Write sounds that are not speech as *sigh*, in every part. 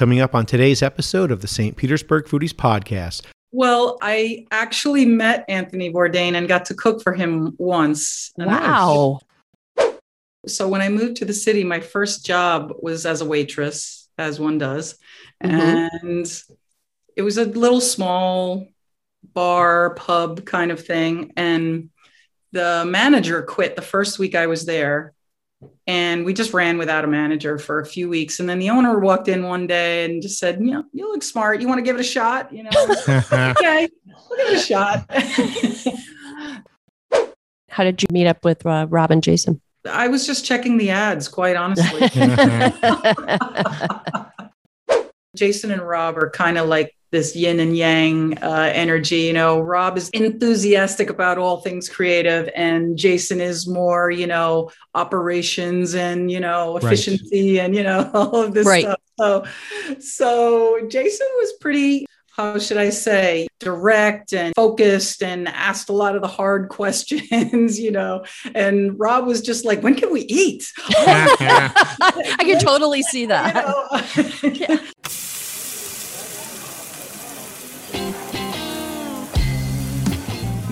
coming up on today's episode of the St. Petersburg Foodies Podcast. Well, I actually met Anthony Bourdain and got to cook for him once. Wow. So when I moved to the city, my first job was as a waitress, as one does. Mm-hmm. And it was a little small bar, pub kind of thing. And the manager quit the first week I was there. And we just ran without a manager for a few weeks. And then the owner walked in one day and just said, You know, you look smart. You want to give it a shot? You know, *laughs* okay, we'll give it a shot. *laughs* How did you meet up with uh, Rob and Jason? I was just checking the ads, quite honestly. *laughs* Jason and Rob are kind of like this yin and yang uh, energy. You know, Rob is enthusiastic about all things creative, and Jason is more, you know, operations and you know efficiency right. and you know *laughs* all of this right. stuff. So, so Jason was pretty. How should I say, direct and focused and asked a lot of the hard *laughs* questions, you know. And Rob was just like, when can we eat? *laughs* I can totally see that. You know?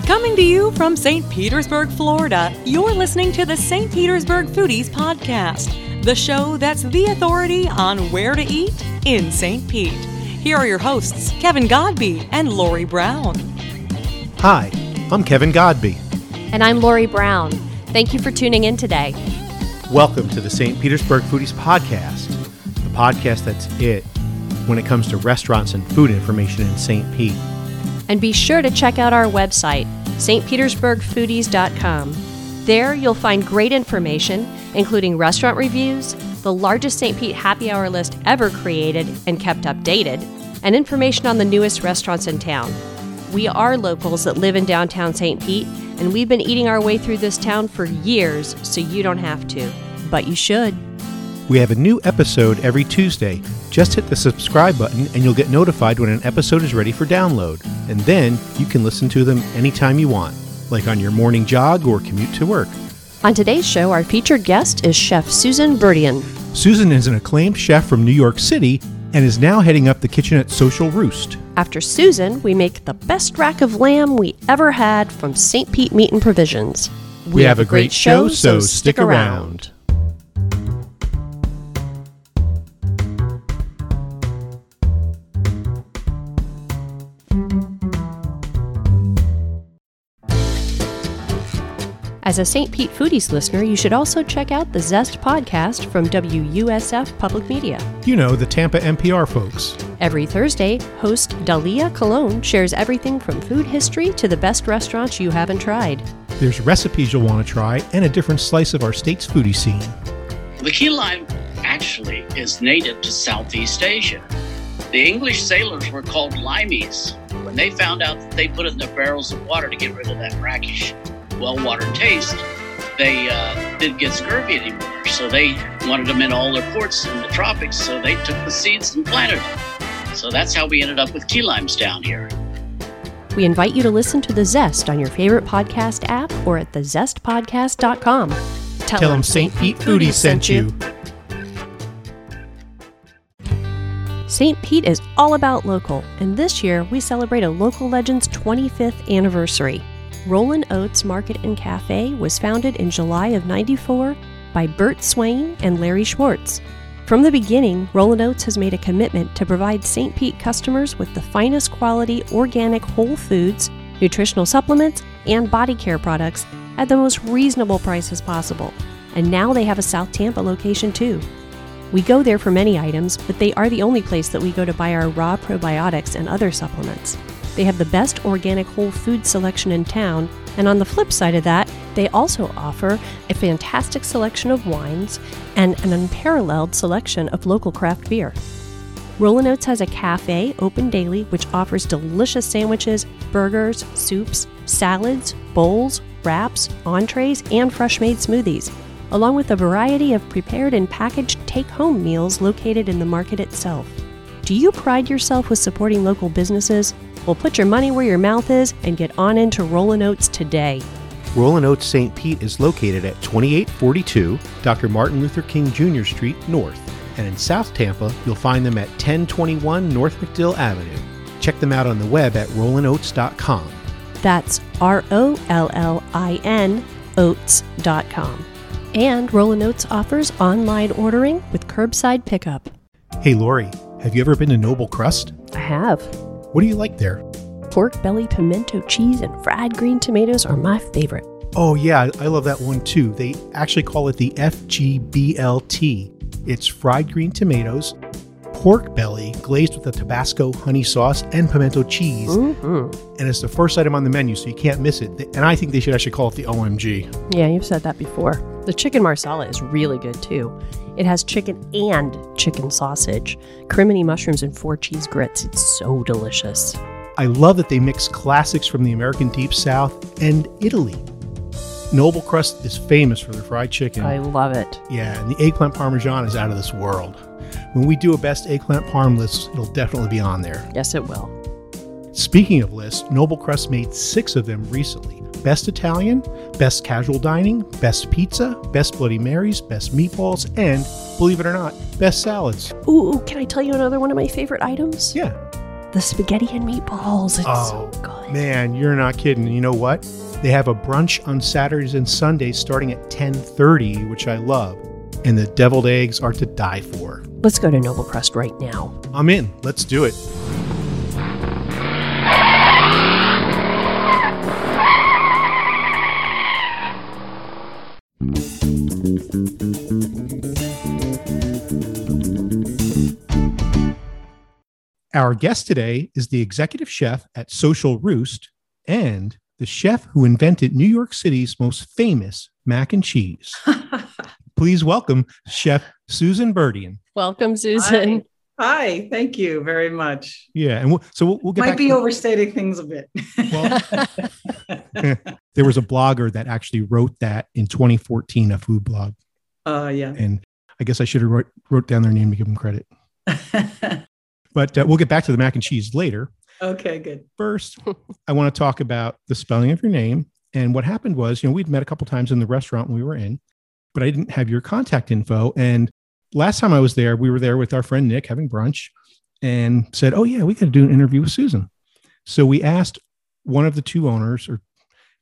Coming to you from St. Petersburg, Florida, you're listening to the St. Petersburg Foodies Podcast, the show that's the authority on where to eat in St. Pete. Here are your hosts, Kevin Godby and Lori Brown. Hi, I'm Kevin Godby. And I'm Lori Brown. Thank you for tuning in today. Welcome to the St. Petersburg Foodies Podcast, the podcast that's it when it comes to restaurants and food information in St. Pete. And be sure to check out our website, stpetersburgfoodies.com. There you'll find great information, including restaurant reviews, the largest St. Pete happy hour list ever created and kept updated, and information on the newest restaurants in town. We are locals that live in downtown St. Pete, and we've been eating our way through this town for years, so you don't have to. But you should. We have a new episode every Tuesday. Just hit the subscribe button and you'll get notified when an episode is ready for download. And then you can listen to them anytime you want, like on your morning jog or commute to work. On today's show, our featured guest is Chef Susan Burdian. Susan is an acclaimed chef from New York City and is now heading up the kitchen at Social Roost. After Susan, we make the best rack of lamb we ever had from St. Pete Meat and Provisions. We, we have, have, a great, great show, so stick around. As a St. Pete Foodies listener, you should also check out the Zest podcast from WUSF Public Media. You know, the Tampa NPR folks. Every Thursday, host Dalia Colón shares everything from food history to the best restaurants you haven't tried. There's recipes you'll want to try and a different slice of our state's foodie scene. The key lime actually is native to Southeast Asia. The English sailors were called limeys when they found out that they put it in their barrels of water to get rid of that brackish well-watered taste, they uh, didn't get scurvy anymore. So they wanted them in all their ports in the tropics. So they took the seeds and planted them. So that's how we ended up with key limes down here. We invite you to listen to The Zest on your favorite podcast app or at thezestpodcast.com. Tell, Tell them St. Pete Foodie sent you. St. Pete is all about local, and this year we celebrate a local legend's 25th anniversary. Rollin Oats Market and Cafe was founded in July of 94 by Bert Swain and Larry Schwartz. From the beginning, Rollin Oats has made a commitment to provide St. Pete customers with the finest quality organic whole foods, nutritional supplements, and body care products at the most reasonable prices possible. And now they have a South Tampa location too. We go there for many items, but they are the only place that we go to buy our raw probiotics and other supplements. They have the best organic whole food selection in town, and on the flip side of that, they also offer a fantastic selection of wines and an unparalleled selection of local craft beer. Rollin Oats has a cafe open daily which offers delicious sandwiches, burgers, soups, salads, bowls, wraps, entrees, and fresh made smoothies, along with a variety of prepared and packaged take home meals located in the market itself. Do you pride yourself with supporting local businesses? Well, put your money where your mouth is and get on into Rollin Oats today. Rollin Oats St. Pete is located at 2842 Dr. Martin Luther King Jr. Street North And in South Tampa, you'll find them at 1021 North MacDill Avenue. Check them out on the web at rollinoats.com. That's R O L L I N oats.com. And Rollin' Oats offers online ordering with curbside pickup. Hey, Lori, have you ever been to Noble Crust? I have. What do you like there? Pork belly, pimento cheese, and fried green tomatoes are my favorite. Oh, yeah, I love that one too. They actually call it the FGBLT. It's fried green tomatoes, pork belly glazed with a Tabasco honey sauce and pimento cheese. Mm-hmm. And it's the first item on the menu, so you can't miss it. And I think they should actually call it the OMG. Yeah, you've said that before. The chicken marsala is really good too. It has chicken and chicken sausage, crimini mushrooms, and four cheese grits. It's so delicious. I love that they mix classics from the American Deep South and Italy. Noble Crust is famous for their fried chicken. I love it. yeah, and the eggplant parmesan is out of this world. When we do a best eggplant parm list, it'll definitely be on there. Yes, it will. Speaking of lists, Noble Crust made six of them recently Best Italian, Best Casual Dining, Best Pizza, Best Bloody Marys, Best Meatballs, and, believe it or not, Best Salads. Ooh, can I tell you another one of my favorite items? Yeah. The spaghetti and meatballs. It's Oh, so good. Man, you're not kidding. You know what? They have a brunch on Saturdays and Sundays starting at 10:30, which I love. And the deviled eggs are to die for. Let's go to Noble Crust right now. I'm in. Let's do it. Our guest today is the executive chef at Social Roost and the chef who invented New York City's most famous mac and cheese. *laughs* Please welcome Chef Susan Burdian. Welcome, Susan. Hi, thank you very much. Yeah, and we'll, so we'll, we'll get Might back be to- overstating things a bit. Well- *laughs* there was a blogger that actually wrote that in 2014, a food blog, uh, yeah. and I guess I should have wrote, wrote down their name to give them credit. *laughs* But uh, we'll get back to the mac and cheese later. okay, good. First, I want to talk about the spelling of your name. And what happened was, you know, we'd met a couple times in the restaurant when we were in, but I didn't have your contact info. And last time I was there, we were there with our friend Nick having brunch and said, Oh, yeah, we got to do an interview with Susan. So we asked one of the two owners, or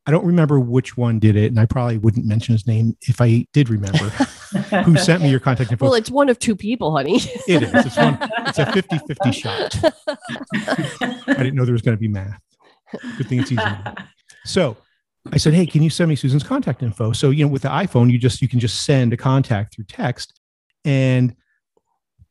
I don't remember which one did it. And I probably wouldn't mention his name if I did remember *laughs* who sent me your contact info. well, it's one of two people, honey. it is. It's, one, it's a 50 50 shot. *laughs* I didn't know there was going to be math. Good thing it's easy. So I said, "Hey, can you send me Susan's contact info?" So you know, with the iPhone, you just you can just send a contact through text, and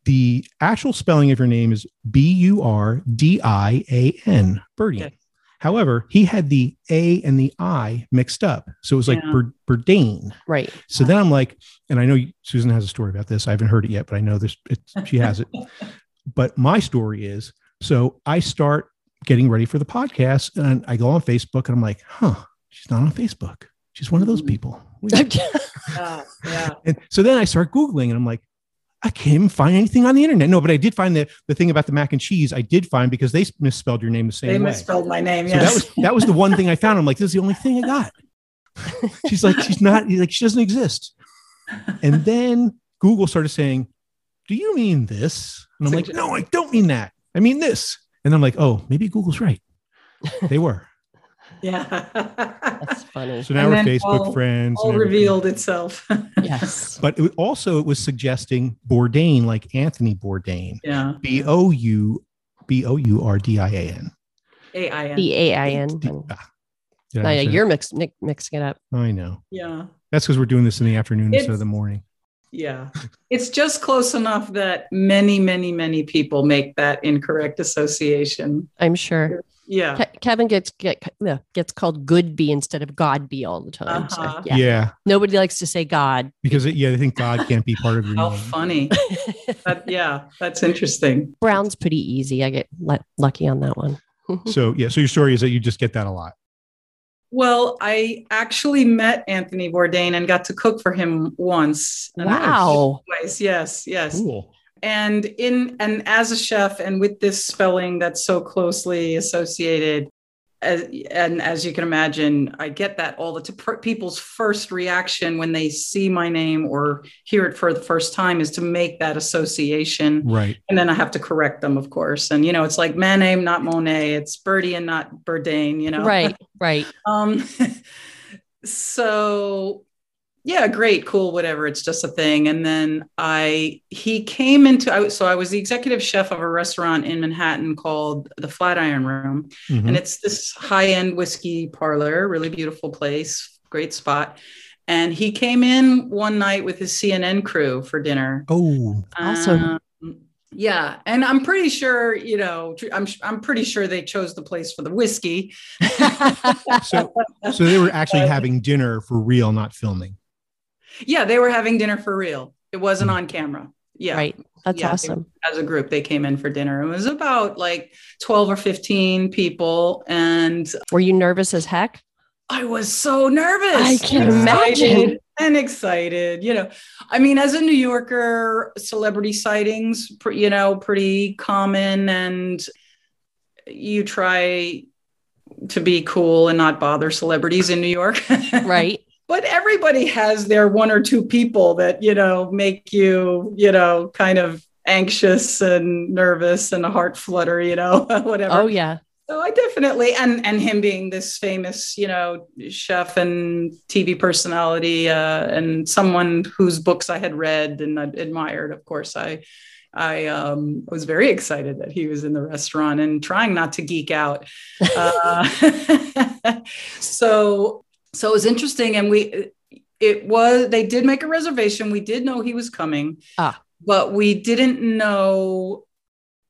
the actual spelling of your name is B U R D I A N, Birdie. Okay. However, he had the A and the I mixed up, so it was like Yeah. Bur- Burdane. right. So then I'm like, and I know Susan has a story about this. I haven't heard it yet, but I know this. She has it. *laughs* but my story is so I start getting ready for the podcast, and I go on Facebook, and I'm like, huh, she's not on Facebook. She's one of those hmm. people. *laughs* Yeah, yeah. *laughs* and so then I start googling, and I'm like. I can't even find anything on the internet. No, but I did find the, the thing about the mac and cheese. I did find because they misspelled your name the same They way. misspelled my name. So Yes. that was that was the one thing I found. I'm like, this is the only thing I got. *laughs* she's like, she's not like she doesn't exist. And then Google started saying, "Do you mean this?" And I'm like, "No, I don't mean that. I mean this." And I'm like, "Oh, maybe Google's right." They were. Yeah. That's funny. So now And we're Facebook all- friends. All and revealed itself. *laughs* yes. But it, also, it was suggesting Bourdain, like Anthony Bourdain, yeah. B O U B O U R D I A N. A I N. The A I N. D- ah, did I No, yeah, you're mix, mix, mixing it up. I know. Yeah. That's because we're doing this in the afternoon instead of the morning. Yeah. It's just close enough that many, many, many people make that incorrect association. I'm sure. Yeah. Ke- Kevin gets get, yeah, gets called Goodby instead of God Godby all the time. Uh-huh. yeah. yeah. Nobody likes to say God. because yeah, I think God can't be part of your How name. funny. *laughs* That- yeah. That's interesting. Brown's pretty easy. I get le- lucky on that one. *laughs* So yeah, so your story is that you just get that a lot. Well, I actually met Anthony Bourdain and got to cook for him once. And Wow. Twice. Yes. Yes. Cool. And in and as a chef and with this spelling that's so closely associated as, and as you can imagine, I get that all the t- people's first reaction when they see my name or hear it for the first time is to make that association. Right. And then I have to correct them, of course. And, you know, it's like Manet, not Monet. It's Birdie and not Bourdain, you know? Right, right. *laughs* um, *laughs* so yeah, great, cool, whatever. It's just a thing. And then I, he came into, I, so I was the executive chef of a restaurant in Manhattan called the Flatiron Room. Mhm. And it's this high end whiskey parlor, really beautiful place, great spot. And he came in one night with his CNN crew for dinner. oh, Awesome. Um, yeah, and I'm pretty sure, you know, I'm I'm pretty sure they chose the place for the whiskey. *laughs* so so they were actually *laughs* having dinner for real, not filming. Yeah, they were having dinner for real. It wasn't on camera. Yeah. Right. That's Yeah, awesome. As a group, they came in for dinner. It was about like 12 or 15 people. And Were you nervous as heck? I was so nervous. I can imagine. And excited. You know, I mean, as a New Yorker, celebrity sightings, you know, pretty common. And you try to be cool and not bother celebrities in New York. *laughs* Right. But everybody has their one or two people that you know make you you know kind of anxious and nervous and a heart flutter you know *laughs* whatever Oh yeah. so i definitely and and him being this famous you know chef and tv personality uh, and someone whose books i had read and admired of course i I um, was very excited that he was in the restaurant and trying not to geek out. *laughs* Uh, *laughs* so so it was interesting and we it was they did make a reservation we did know he was coming Ah. but we didn't know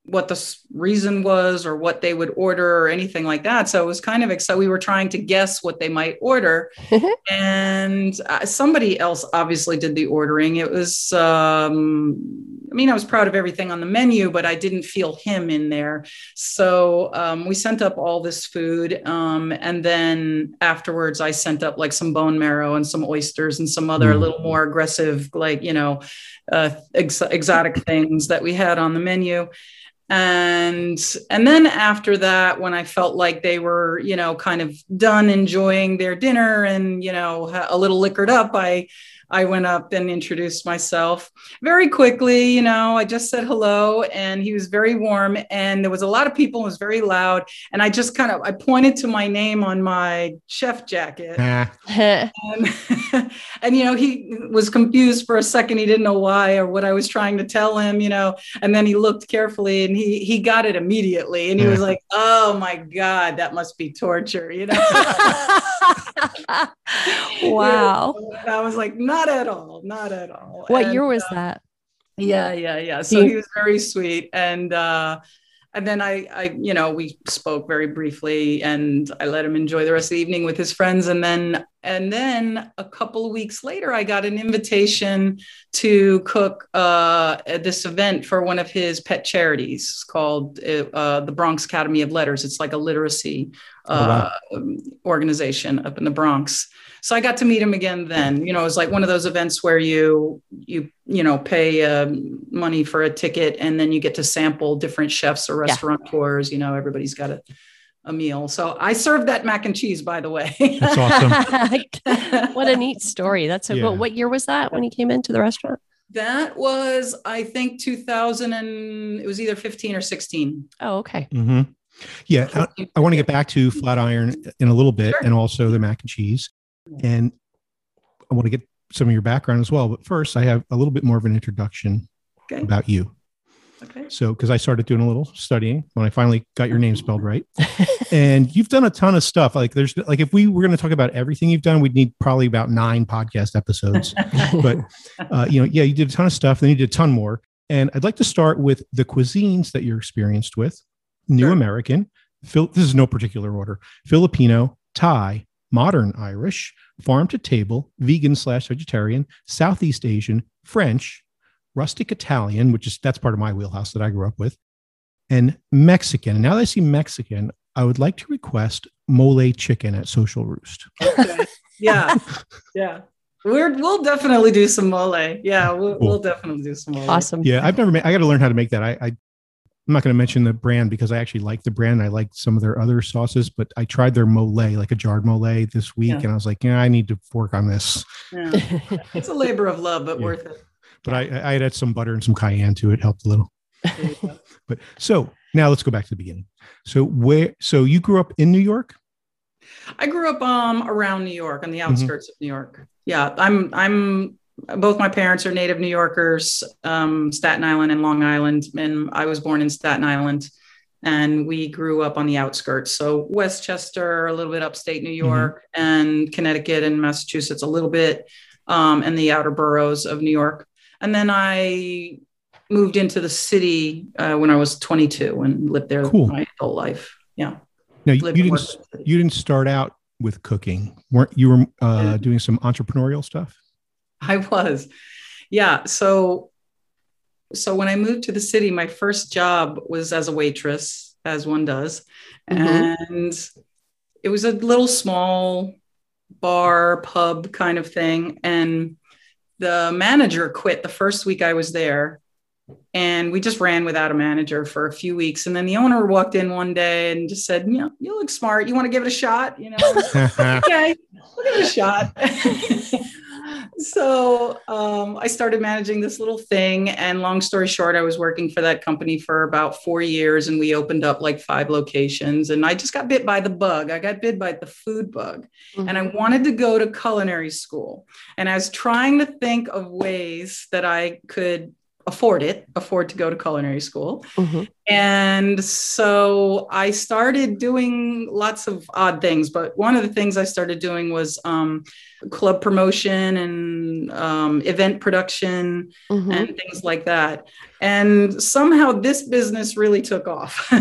what the reason was or what they would order or anything like that. So it was kind of so we were trying to guess what they might order. *laughs* And uh, somebody else obviously did the ordering. It was um i mean i was proud of everything on the menu but i didn't feel him in there. So um, we sent up all this food um, and then afterwards i sent up like some bone marrow and some oysters and some other Mm. little more aggressive like you know uh, ex- exotic things that we had on the menu and and then after that when i felt like they were you know kind of done enjoying their dinner and you know a little liquored up i i went up and introduced myself very quickly you know i just said hello and he was very warm and there was a lot of people it was very loud and i just kind of i pointed to my name on my chef jacket. And, *laughs* and you know he was confused for a second. He didn't know why or what i was trying to tell him you know and then he looked carefully and he he got it immediately and he was like oh my god that must be torture you know? *laughs* *laughs* Wow. and i was like not at all not at all What And, year was uh, that? yeah yeah yeah so he was very sweet and uh and then I, I, you know, we spoke very briefly, and I let him enjoy the rest of the evening with his friends. And then, and then a couple of weeks later, I got an invitation to cook uh, at this event for one of his pet charities It's called uh, the Bronx Academy of Letters. It's like a literacy uh, um, organization up in the Bronx. So I got to meet him again then. You know, it was like one of those events where you you you know pay um, money for a ticket and then you get to sample different chefs or Yeah. restaurateurs. You know, everybody's got a, a meal. So I served that mac and cheese, by the way. That's *laughs* awesome. *laughs* *laughs* what a neat story. That's so Yeah. cool. What year was that when he came into the restaurant? that was, I think, 2000 and it was either 15 or 16. Oh, okay. hmm Yeah, I, I want to get back to Flatiron in a little bit Sure. and also the mac and cheese. And I want to get some of your background as well. But first, I have a little bit more of an introduction Okay. about you. Okay. So, because I started doing a little studying when I finally got your name spelled right. *laughs* and you've done a ton of stuff. Like, there's like, if we were going to talk about everything you've done, we'd need probably about nine podcast episodes. *laughs* but, uh, you know, yeah, you did a ton of stuff, then you did a ton more. And I'd like to start with the cuisines that you're experienced with New Sure. American, Phil, this is no particular order, Filipino, Thai, modern Irish, farm to table, vegan slash vegetarian, Southeast Asian, French, rustic Italian, which is that's part of my wheelhouse that I grew up with, and Mexican. And now that I see Mexican, I would like to request mole chicken at Social Roost. Okay. yeah. *laughs* Yeah. We're, we'll definitely do some mole. Yeah, we'll, Cool. we'll definitely do some mole. Awesome. Yeah, I've never made. I got to learn how to make that. I, I I'm not going to mention the brand because I actually like the brand. I like some of their other sauces, but I tried their mole, like a jarred mole this week, Yeah. and I was like, yeah, I need to work on this. Yeah. *laughs* It's a labor of love, but Yeah. worth it. But I, I had some butter and some cayenne to it, helped a little. There you go. *laughs* But so now let's go back to the beginning. So where? So you grew up in New York? I grew up um around New York on the Mm-hmm. outskirts of New York. Yeah, I'm I'm both my parents are native New Yorkers, um, Staten Island and Long Island, and I was born in Staten Island, and we grew up on the outskirts. So Westchester, a little bit upstate New Mm-hmm. York, and Connecticut and Massachusetts, a little bit, um, and the outer boroughs of New York. And then I moved into the city uh, when I was 22 and lived there Cool. my whole life. Yeah, Now you, lived you didn't. worked in the city. You didn't start out with cooking, weren't you? Were uh, Yeah. doing some entrepreneurial stuff. *laughs* I was. Yeah. So so when I moved to the city, my first job was as a waitress, as one does. Mhm. And it was a little small bar, pub kind of thing. And the manager quit the first week I was there. And we just ran without a manager for a few weeks. And then the owner walked in one day and just said, You know, you look smart. You want to give it a shot? You know, *laughs* okay, we'll give it a shot. *laughs* so um, I started managing this little thing. And long story short, I was working for that company for about four years and we opened up like five locations. And I just got bit by the bug. I got bit by the food bug. And I wanted to go to culinary school. And I was trying to think of ways that I could afford it, afford to go to culinary school. Mhm. And so I started doing lots of odd things, but one of the things I started doing was um, club promotion and um, event production Mhm. and things like that. And somehow this business really took off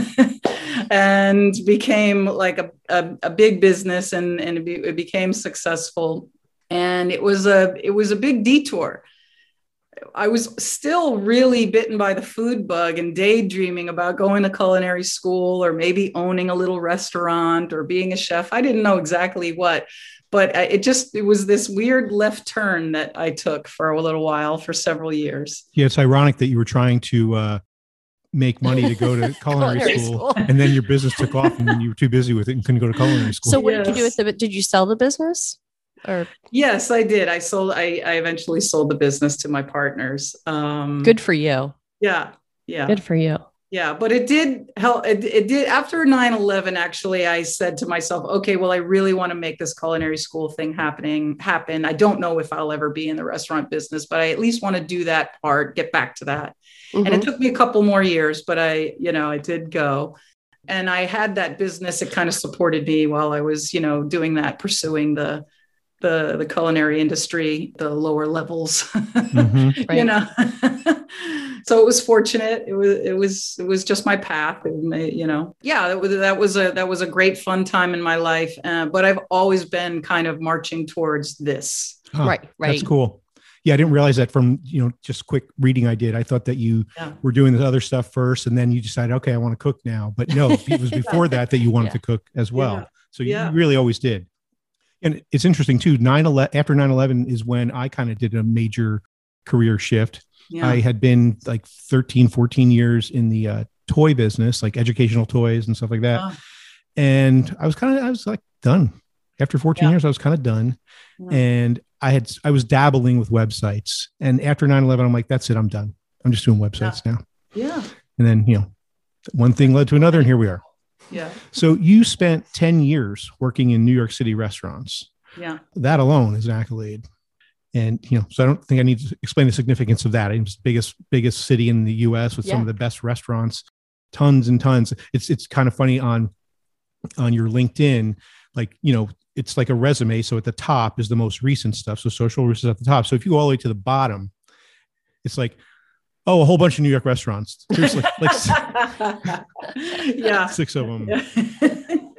*laughs* and became like a, a, a big business and, and it, be, it became successful. And it was a it was a big detour. I was still really bitten by the food bug and daydreaming about going to culinary school or maybe owning a little restaurant or being a chef. I didn't know exactly what, but it just it was this weird left turn that I took for a little while for several years. Yeah, it's ironic that you were trying to uh, make money to go to *laughs* culinary, Culinary school, school. and then your business took off, and then you were too busy with it and couldn't go to culinary school. So what did you do with the? Did you sell the business? Or Yes, I did. I sold. I, I eventually sold the business to my partners. Um, good for you. Yeah, yeah. Good for you. Yeah, but it did help. It, it did after 9 11. Actually, I said to myself, okay, well, I really want to make this culinary school thing happening happen. I don't know if I'll ever be in the restaurant business, but I at least want to do that part, get back to that. And it Mhm. took me a couple more years, but I, you know, I did go. And I had that business. It kind of supported me while I was, you know, doing that, pursuing the the the culinary industry, the lower levels. *laughs* Mhm. you know *laughs* so it was fortunate it was it was it was just my path it you know yeah that was that was a that was a great fun time in my life uh, but i've always been kind of marching towards this Huh, right. Right. That's cool. Yeah, I didn't realize that from you know just quick reading I did. I thought that you Yeah. were doing this other stuff first, and then you decided, okay, I want to cook now. But no, it was *laughs* before that that you wanted Yeah. to cook as well. Yeah. So you Yeah. really always did. And it's interesting too. 9 11 after 9 11 is when I kind of did a major career shift. yeah I had been like 13, 14 years in the uh, toy business, like educational toys and stuff like that. Oh. And I was kind of, I was like done. After 14 Yeah. years, I was kind of done. Yeah. And I had, I was dabbling with websites. And after 9 11, I'm like, that's it, I'm done. I'm just doing websites now. yeah And then, you know, one thing led to another, and here we are. Yeah So you spent 10 years working in New York City restaurants. yeah That alone is an accolade. And you know, so I don't think I need to explain the significance of that. It's the biggest, biggest city in the US with some of the best restaurants, tons and tons. It's it's kind of funny on on your LinkedIn, like you know, it's like a resume. So at the top is the most recent stuff. So social is at the top. So if you go all the way to the bottom, it's like, oh, a whole bunch of New York restaurants. Seriously, *laughs* like, like yeah six of them. *laughs*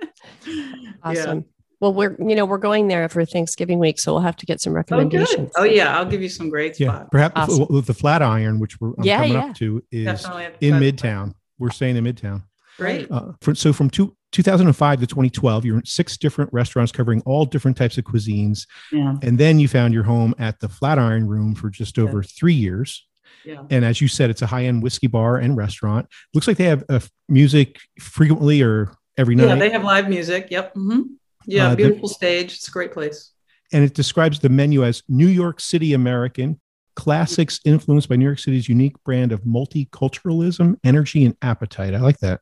Awesome. Well, we're you know we're going there for Thanksgiving week, so we'll have to get some oh, good. recommendations. oh yeah i'll give you some great spots. Yeah, perhaps Awesome. with the Flatiron, which we're I'm Yeah, coming yeah. up to, is in to- Midtown. We're staying in Midtown. great Uh, for, so from two, 2005 to 2012, you're in six different restaurants covering all different types of cuisines, yeah and then you found your home at the Flatiron Room for just over three years. Yeah. And as you said, it's a high end whiskey bar and restaurant. Looks like they have uh, music frequently or every night. Yeah, they have live music. Yep. hmm Yeah, Uh, the- beautiful stage. It's a great place. and it describes the menu as New York City American classics influenced by New York City's unique brand of multiculturalism, energy, and appetite. I like that.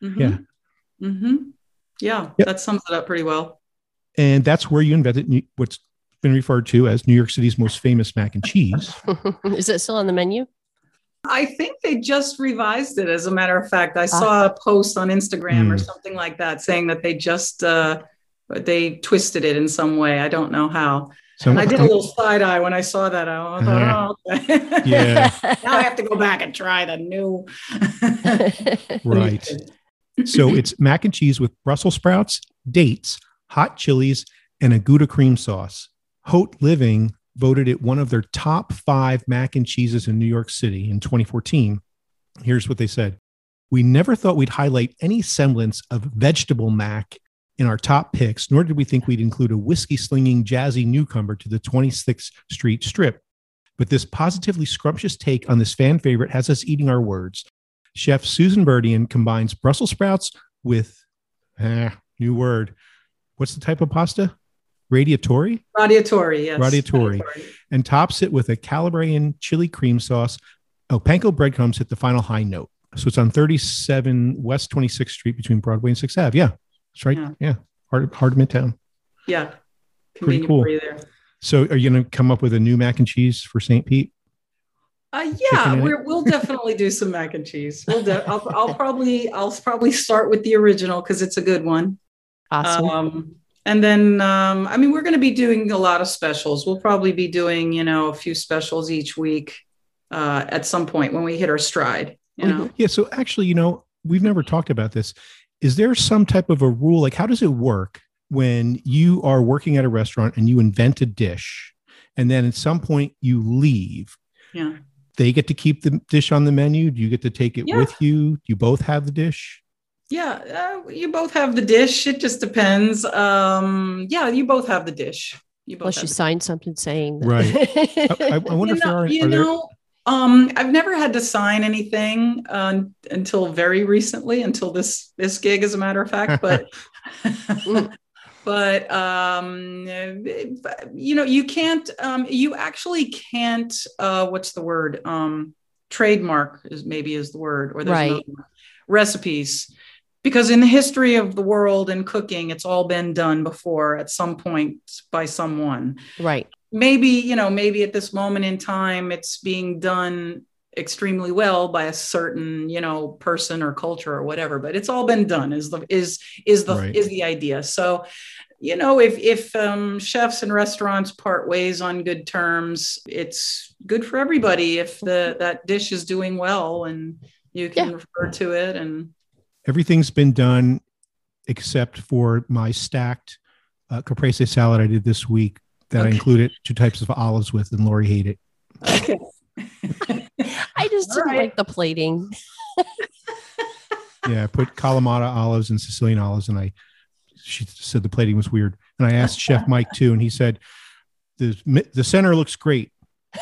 Yeah. hmm Yeah, Yep. that sums it up pretty well. And that's where you invented what's been referred to as New York City's most famous mac and cheese. *laughs* Is it still on the menu? I think they just revised it. As a matter of fact, I saw a post on Instagram or Hmm. something like that saying that they just uh, they twisted it in some way. I don't know how. So I did a little side eye when I saw that. I thought, oh, okay. *laughs* Yeah. now I have to go back and try the new. *laughs* right. So it's mac and cheese with Brussels sprouts, dates, hot chilies, and a Gouda cream sauce. Haute Living voted it one of their top five mac and cheeses in New York City in 2014. Here's what they said We never thought we'd highlight any semblance of vegetable mac in our top picks, nor did we think we'd include a whiskey slinging jazzy newcomer to the 26th Street Strip. But this positively scrumptious take on this fan favorite has us eating our words. Chef Susan Burdian combines Brussels sprouts with, ah, new word. What's the type of pasta? Radiatori? Radiatori, yes. Radiatori. And tops it with a Calabrian chili cream sauce. Oh, panko breadcrumbs hit the final high note. So it's on 37 West 26th Street between Broadway and 6th Ave. Yeah, that's right. Yeah, Yeah. Heart, heart of Midtown. Yeah. Pretty cool. for you there. So are you going to come up with a new mac and cheese for St. Pete? Uh, yeah, we're, we'll definitely do some mac and cheese. We'll de- I'll, I'll probably I'll probably start with the original because it's a good one. Awesome. Um, and then um, I mean we're going to be doing a lot of specials. We'll probably be doing you know a few specials each week uh, at some point when we hit our stride. You know, Yeah. So actually, you know, we've never talked about this. Is there some type of a rule? Like, how does it work when you are working at a restaurant and you invent a dish and then at some point you leave? yeah. They get to keep the dish on the menu. Do you get to take it Yeah. with you? Do you both have the dish? Yeah, uh, you both have the dish. It just depends. Um, yeah, you both have the dish. You both Unless you the sign something saying that. *laughs* I, I wonder you if there know, are. you are there, know um i've never had to sign anything uh, until very recently until this this gig as a matter of fact but *laughs* *laughs* but um you know you can't um you actually can't uh what's the word um trademark is maybe is the word or there's Right. another one. recipes because in the history of the world and cooking it's all been done before at some point by someone right. maybe you know maybe at this moment in time it's being done extremely well by a certain you know person or culture or whatever but it's all been done is the is is the Right. is the idea so you know if if um, chefs and restaurants part ways on good terms it's good for everybody if the that dish is doing well and you can Yeah. refer to it and everything's been done except for my stacked uh, caprese salad I did this week that I included two types of olives with, and Lori hated. okay *laughs* I just All didn't right. like the plating. *laughs* Yeah, I put Kalamata olives and Sicilian olives, and I she said the plating was weird. And I asked Chef *laughs* Mike too, and he said the the center looks great.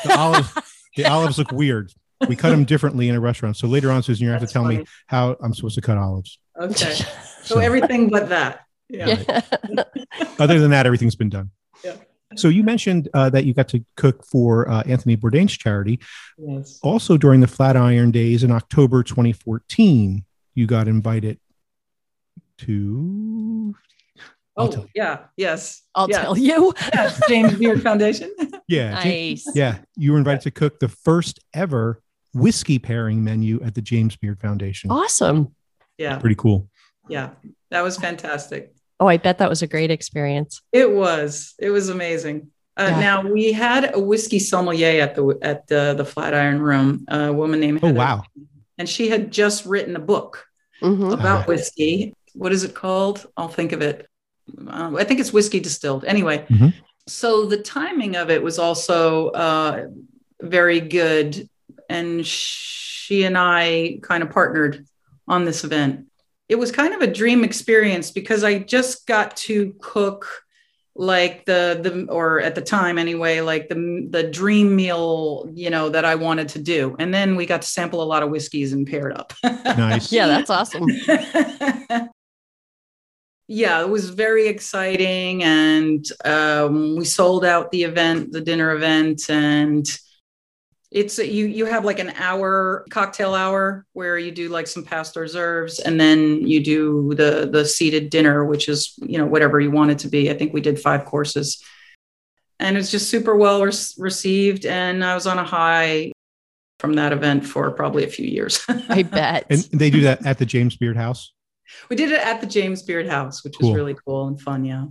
The olives the olives look weird. We cut them differently in a restaurant. So later on, Susan, you have to That's tell me how I'm supposed to cut olives. okay *laughs* so everything but that yeah, Yeah. *laughs* Other than that, everything's been done. Yeah. So you mentioned uh, that you got to cook for uh, Anthony Bourdain's charity. yes Also during the Flatiron Days in October 2014, you got invited to. I'll oh yeah yes I'll yeah. tell you. *laughs* Yes, James Beard Foundation. Yeah, James- Nice. yeah. You were invited to cook the first ever whiskey pairing menu at the James Beard Foundation. Awesome. yeah, Pretty cool. yeah, that was fantastic. Oh, I bet that was a great experience. It was. It was amazing. Uh, Yeah. Now we had a whiskey sommelier at the at the the Flatiron Room. A woman named Oh wow! and she had just written a book Mhm. about Okay. whiskey. What is it called? I'll think of it. Um, I think it's whiskey distilled. Anyway, Mhm. so the timing of it was also uh, very good, and she and I kind of partnered on this event. It was kind of a dream experience because I just got to cook like the the or at the time anyway like the the dream meal you know that i wanted to do and then we got to sample a lot of whiskeys and pair it up Nice. *laughs* Yeah, that's awesome. *laughs* yeah it was very exciting and um, we sold out the event the dinner event and it's you you have like an hour cocktail hour where you do like some past reserves and then you do the the seated dinner which is you know whatever you want it to be i think we did five courses and it's just super well re- received and i was on a high from that event for probably a few years *laughs* I bet. And they do that at the James Beard House. we did it at the james beard house which Cool. was really cool and fun yeah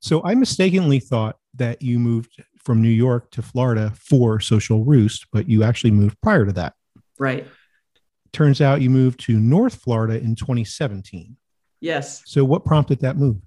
So I mistakenly thought that you moved from New York to Florida for Social Roost, but you actually moved prior to that. right Turns out you moved to North Florida in 2017. yes So what prompted that move?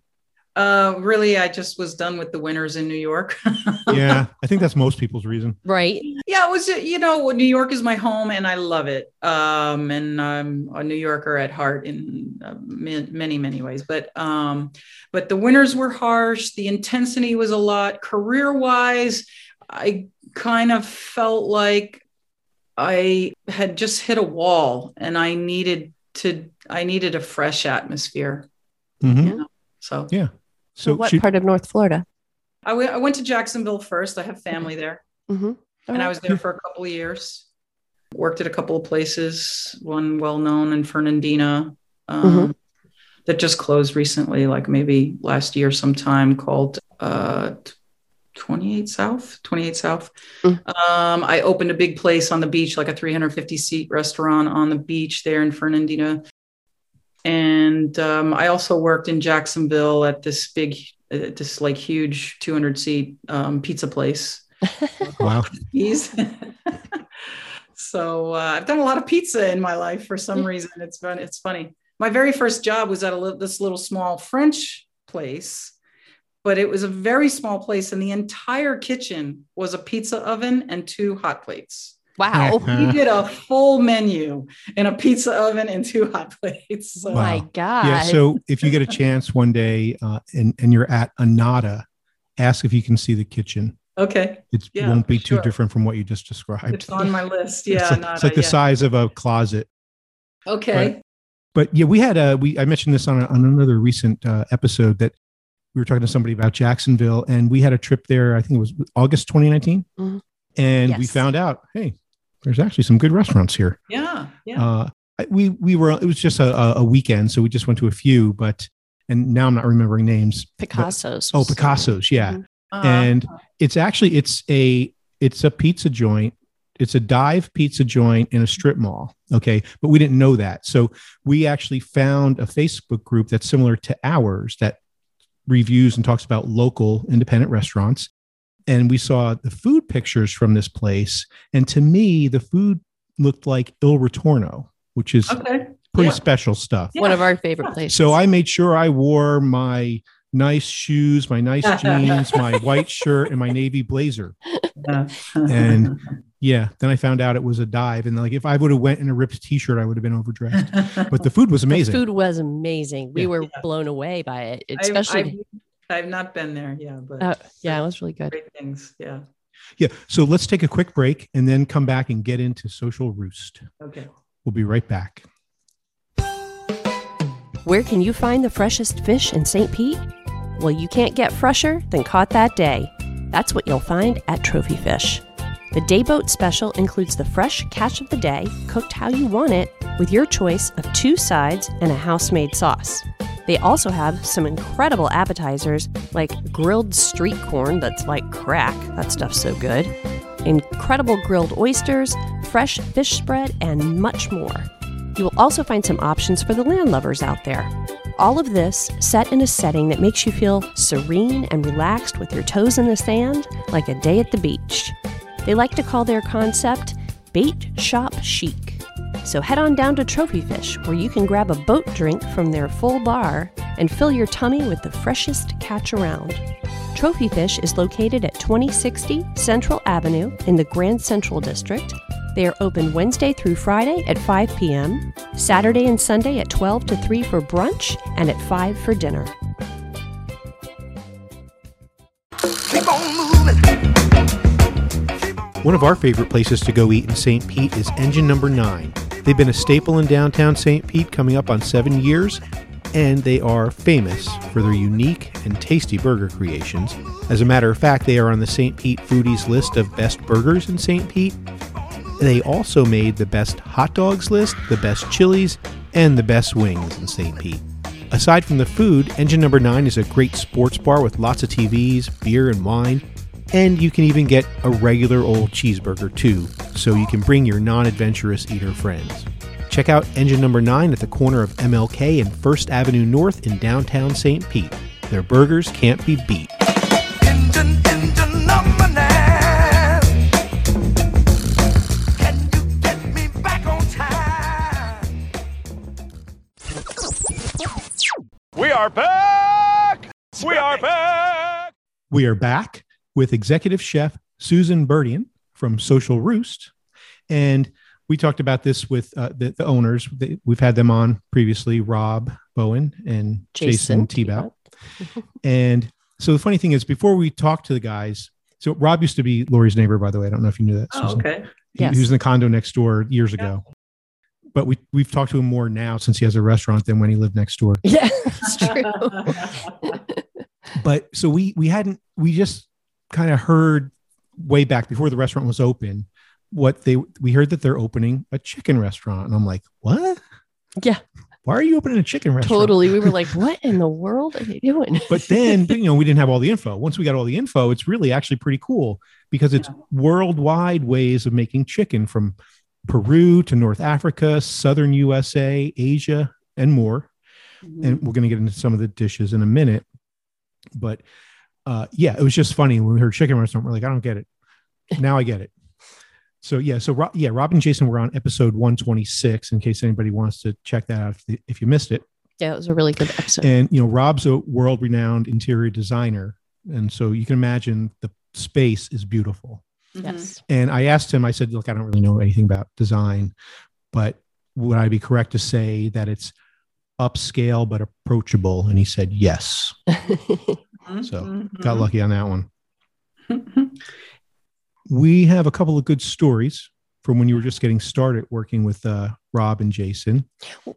Uh really i just was done with the winters in new york *laughs* Yeah, I think that's most people's reason. right. yeah it was you know new york is my home and i love it um and i'm a new yorker at heart in uh, many many ways but um but the winters were harsh the intensity was a lot career wise i kind of felt like i had just hit a wall and i needed to i needed a fresh atmosphere Mhm. so Yeah. So, So what she- part of North Florida? I went- I went to jacksonville first i have family there Mm-hmm. and I was there for a couple of years. Worked at a couple of places, one well known in Fernandina um, Mhm. that just closed recently, like maybe last year sometime, called uh, 28 South. 28 South. Mm. Um, I opened a big place on the beach, like a 350 seat restaurant on the beach there in Fernandina. And um, I also worked in Jacksonville at this big, uh, this like huge 200 seat um, pizza place. *laughs* wow. He's *laughs* so uh, I've done a lot of pizza in my life for some reason. It's fun. It's funny. My very first job was at a li- this little small French place, but it was a very small place, and the entire kitchen was a pizza oven and two hot plates. Wow. *laughs* We did a full menu in a pizza oven and two hot plates. So Oh my God. Yeah. So if you get a chance one day uh, and, and you're at Anada, ask if you can see the kitchen. okay, It Yeah, won't be too sure. different from what you just described. it's on my list. *laughs* It's Yeah, like, not it's like the yeah. size of a closet. Okay. But yeah, we had a we I mentioned this on, a, on another recent uh, episode that we were talking to somebody about Jacksonville, and we had a trip there. I think it was August 2019, Mhm. and we found out, hey, there's actually some good restaurants here. Yeah, yeah. Uh, we we were it was just a, a- a weekend, so we just went to a few, but and now I'm not remembering names. but- Picasso's. oh, Picasso's, yeah, Mhm. Uh-huh. and it's actually it's a it's a pizza joint it's a dive pizza joint in a strip mall okay but we didn't know that so we actually found a facebook group that's similar to ours that reviews and talks about local independent restaurants and we saw the food pictures from this place and to me the food looked like il ritorno which is okay. pretty yeah. special stuff One of our favorite places. so I made sure I wore my nice shoes, my nice *laughs* jeans, my white shirt, and my navy blazer. And- Yeah. Then I found out it was a dive, and like if I would have went in a ripped T-shirt, I would have been overdressed. *laughs* But the food was amazing. The food was amazing. We Yeah. were Yeah. blown away by it, especially. I've, I've not been there. Yeah, but uh, yeah, it was really good. great things. Yeah. Yeah. So let's take a quick break and then come back and get into Social Roost. Okay. We'll be right back. Where can you find the freshest fish in St. Pete? Well, you can't get fresher than caught that day. That's what you'll find at Trophy Fish. The day boat special includes the fresh catch of the day, cooked how you want it, with your choice of two sides and a house made sauce. They also have some incredible appetizers like grilled street corn that's like crack, that stuff's so good, incredible grilled oysters, fresh fish spread, and much more. You will also find some options for the landlubbers out there. All of this set in a setting that makes you feel serene and relaxed with your toes in the sand, like a day at the beach. They like to call their concept bait shop chic. So head on down to Trophy Fish, where you can grab a boat drink from their full bar and fill your tummy with the freshest catch around. Trophy Fish is located at 2060 Central Avenue in the Grand Central District. They are open Wednesday through Friday at 5 p.m., Saturday and Sunday at 12 to 3 for brunch, and at 5 for dinner. One of our favorite places to go eat in St. Pete is Engine Number 9. They've been a staple in downtown St. Pete coming up on seven years, and they are famous for their unique and tasty burger creations. As a matter of fact, they are on the St. Pete Foodies list of best burgers in St. Pete. They also made the best hot dogs list, the best chilies, and the best wings in St. Pete. Aside from the food, Engine Number 9 is a great sports bar with lots of TVs, beer, and wine. And you can even get a regular old cheeseburger too, so you can bring your non adventurous eater friends. Check out Engine Number 9 at the corner of MLK and First Avenue North in downtown St. Pete. Their burgers can't be beat. Engine, engine number nine. Can you get me back on time? We are back! We are back! We are back with executive chef Susan Burdian from Social Roost. And we talked about this with uh, the, the owners. They, we've had them on previously Rob Bowen and Jason, Jason Tebow. *laughs* and so the funny thing is, before we talked to the guys, so Rob used to be Lori's neighbor, by the way. I don't know if you knew that. Oh, okay. He, Yes. he was in the condo next door years ago. But we, we've talked to him more now since he has a restaurant than when he lived next door. *laughs* Yeah, it's true. *laughs* but so we we hadn't we just kind of heard way back before the restaurant was open what they we heard that they're opening a chicken restaurant and i'm like what? Yeah, why are you opening a chicken restaurant? Totally. We were *laughs* like, what in the world are they doing? but then you know we didn't have all the info. Once we got all the info it's really actually pretty cool because it's worldwide ways of making chicken from peru to north africa southern usa asia and more. Mm-hmm. And we're going to get into some of the dishes in a minute. But uh yeah it was just funny. When we heard chicken restaurant we're like i don't get it. *laughs* Now i get it. So yeah so Ro- yeah rob and jason were on episode 126 in case anybody wants to check that out if, if you missed it. Yeah, it was a really good episode. and you know rob's a world renowned interior designer and so you can imagine the space is beautiful. Yes. and i asked him i said look i don't really know anything about design but would i be correct to say that it's upscale but approachable? And he said yes *laughs* Mhm. So, Mhm. got lucky on that one we have a couple of good stories from when you were just getting started working with uh, rob and jason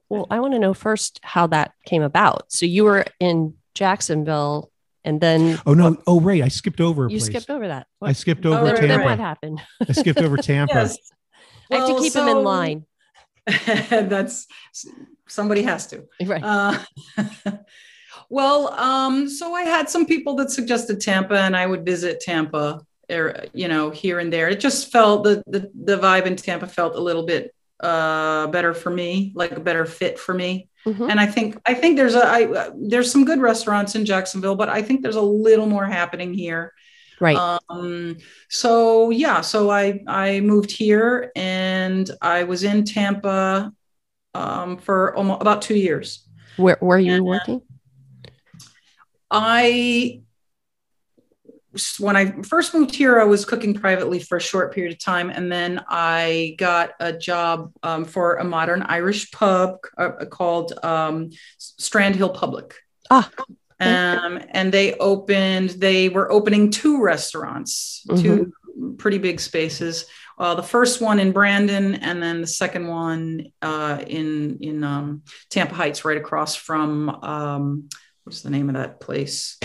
well, I want to know first how that came about. So you were in Jacksonville, and then oh no oh right i skipped over a you place skipped over that. i skipped over Oh, right, then, then tampa what happened? i skipped over tampa Yes. I have to Well, keep him in so- line. *laughs* That's somebody has to. Right. Uh, *laughs* well, um, so I had some people that suggested Tampa, and I would visit Tampa, er, you know, here and there. It just felt the the, the vibe in Tampa felt a little bit uh, better for me, like a better fit for me. Mhm. And I think I think there's a I, there's some good restaurants in Jacksonville, but I think there's a little more happening here. Right. Um, so yeah, so I I moved here and I was in Tampa um, for almost about two years. where where you yeah. working? I when I first moved here, I was cooking privately for a short period of time, and then I got a job um, for a modern Irish pub uh, called um, Strandhill Public. Ah, Um, and they opened. They were opening two restaurants, two pretty big spaces. Uh, the first one in Brandon, and then the second one uh, in in um, Tampa Heights, right across from um, what's the name of that place?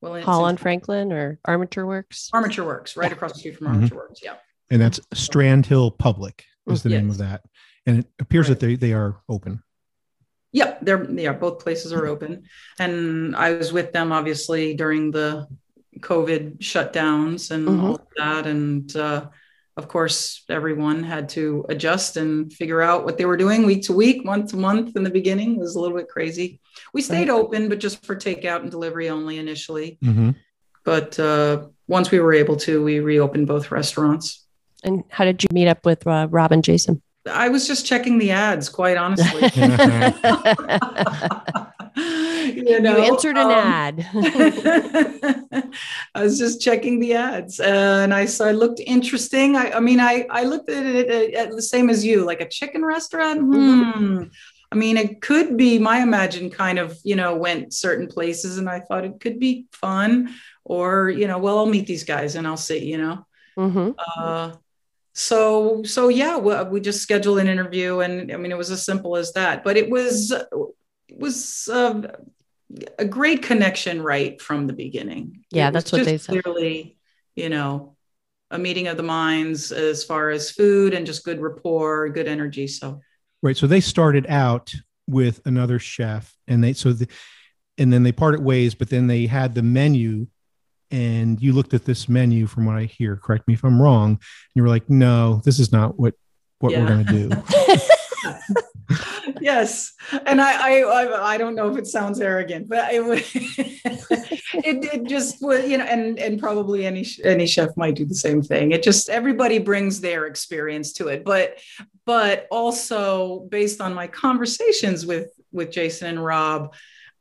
Well, it's in- Hall on Franklin or Armature Works? Armature Works, right across the street from Mhm. Armature Works. Yeah. and that's Strandhill Public is the name of that. And it appears Right. that they, they are open. Yep, they're yeah, both places are open. And I was with them obviously during the COVID shutdowns and Mhm. all of that. And uh, of course, everyone had to adjust and figure out what they were doing week to week, month to month in the beginning It was a little bit crazy. We stayed open, but just for takeout and delivery only initially. Mm-hmm. But uh, once we were able to, we reopened both restaurants. And how did you meet up with uh, Rob and Jason? I was just checking the ads, quite honestly. *laughs* *laughs* you know, you answered an um, ad. *laughs* I was just checking the ads, uh, and I saw it looked interesting. I, I mean, I I looked at it at, at the same as you, like a chicken restaurant. Hmm. I mean, it could be. My imagine kind of you know went certain places, and I thought it could be fun, or you know, well, I'll meet these guys and I'll see. You know, hmm Uh, so so yeah, we, we just scheduled an interview, and I mean it was as simple as that. But it was it was uh, a great connection right from the beginning. Yeah, that's what they said. Clearly, you know, a meeting of the minds as far as food and just good rapport, good energy. So Right. So they started out with another chef and they, so, the, and then they parted ways, but then they had the menu and you looked at this menu from what I hear, correct me if I'm wrong. And you were like, no, this is not what, what we're going to do. *laughs* yes and I, I i don't know if it sounds arrogant but it would *laughs* it, it just was, you know and and probably any any chef might do the same thing it just everybody brings their experience to it but but also based on my conversations with with jason and rob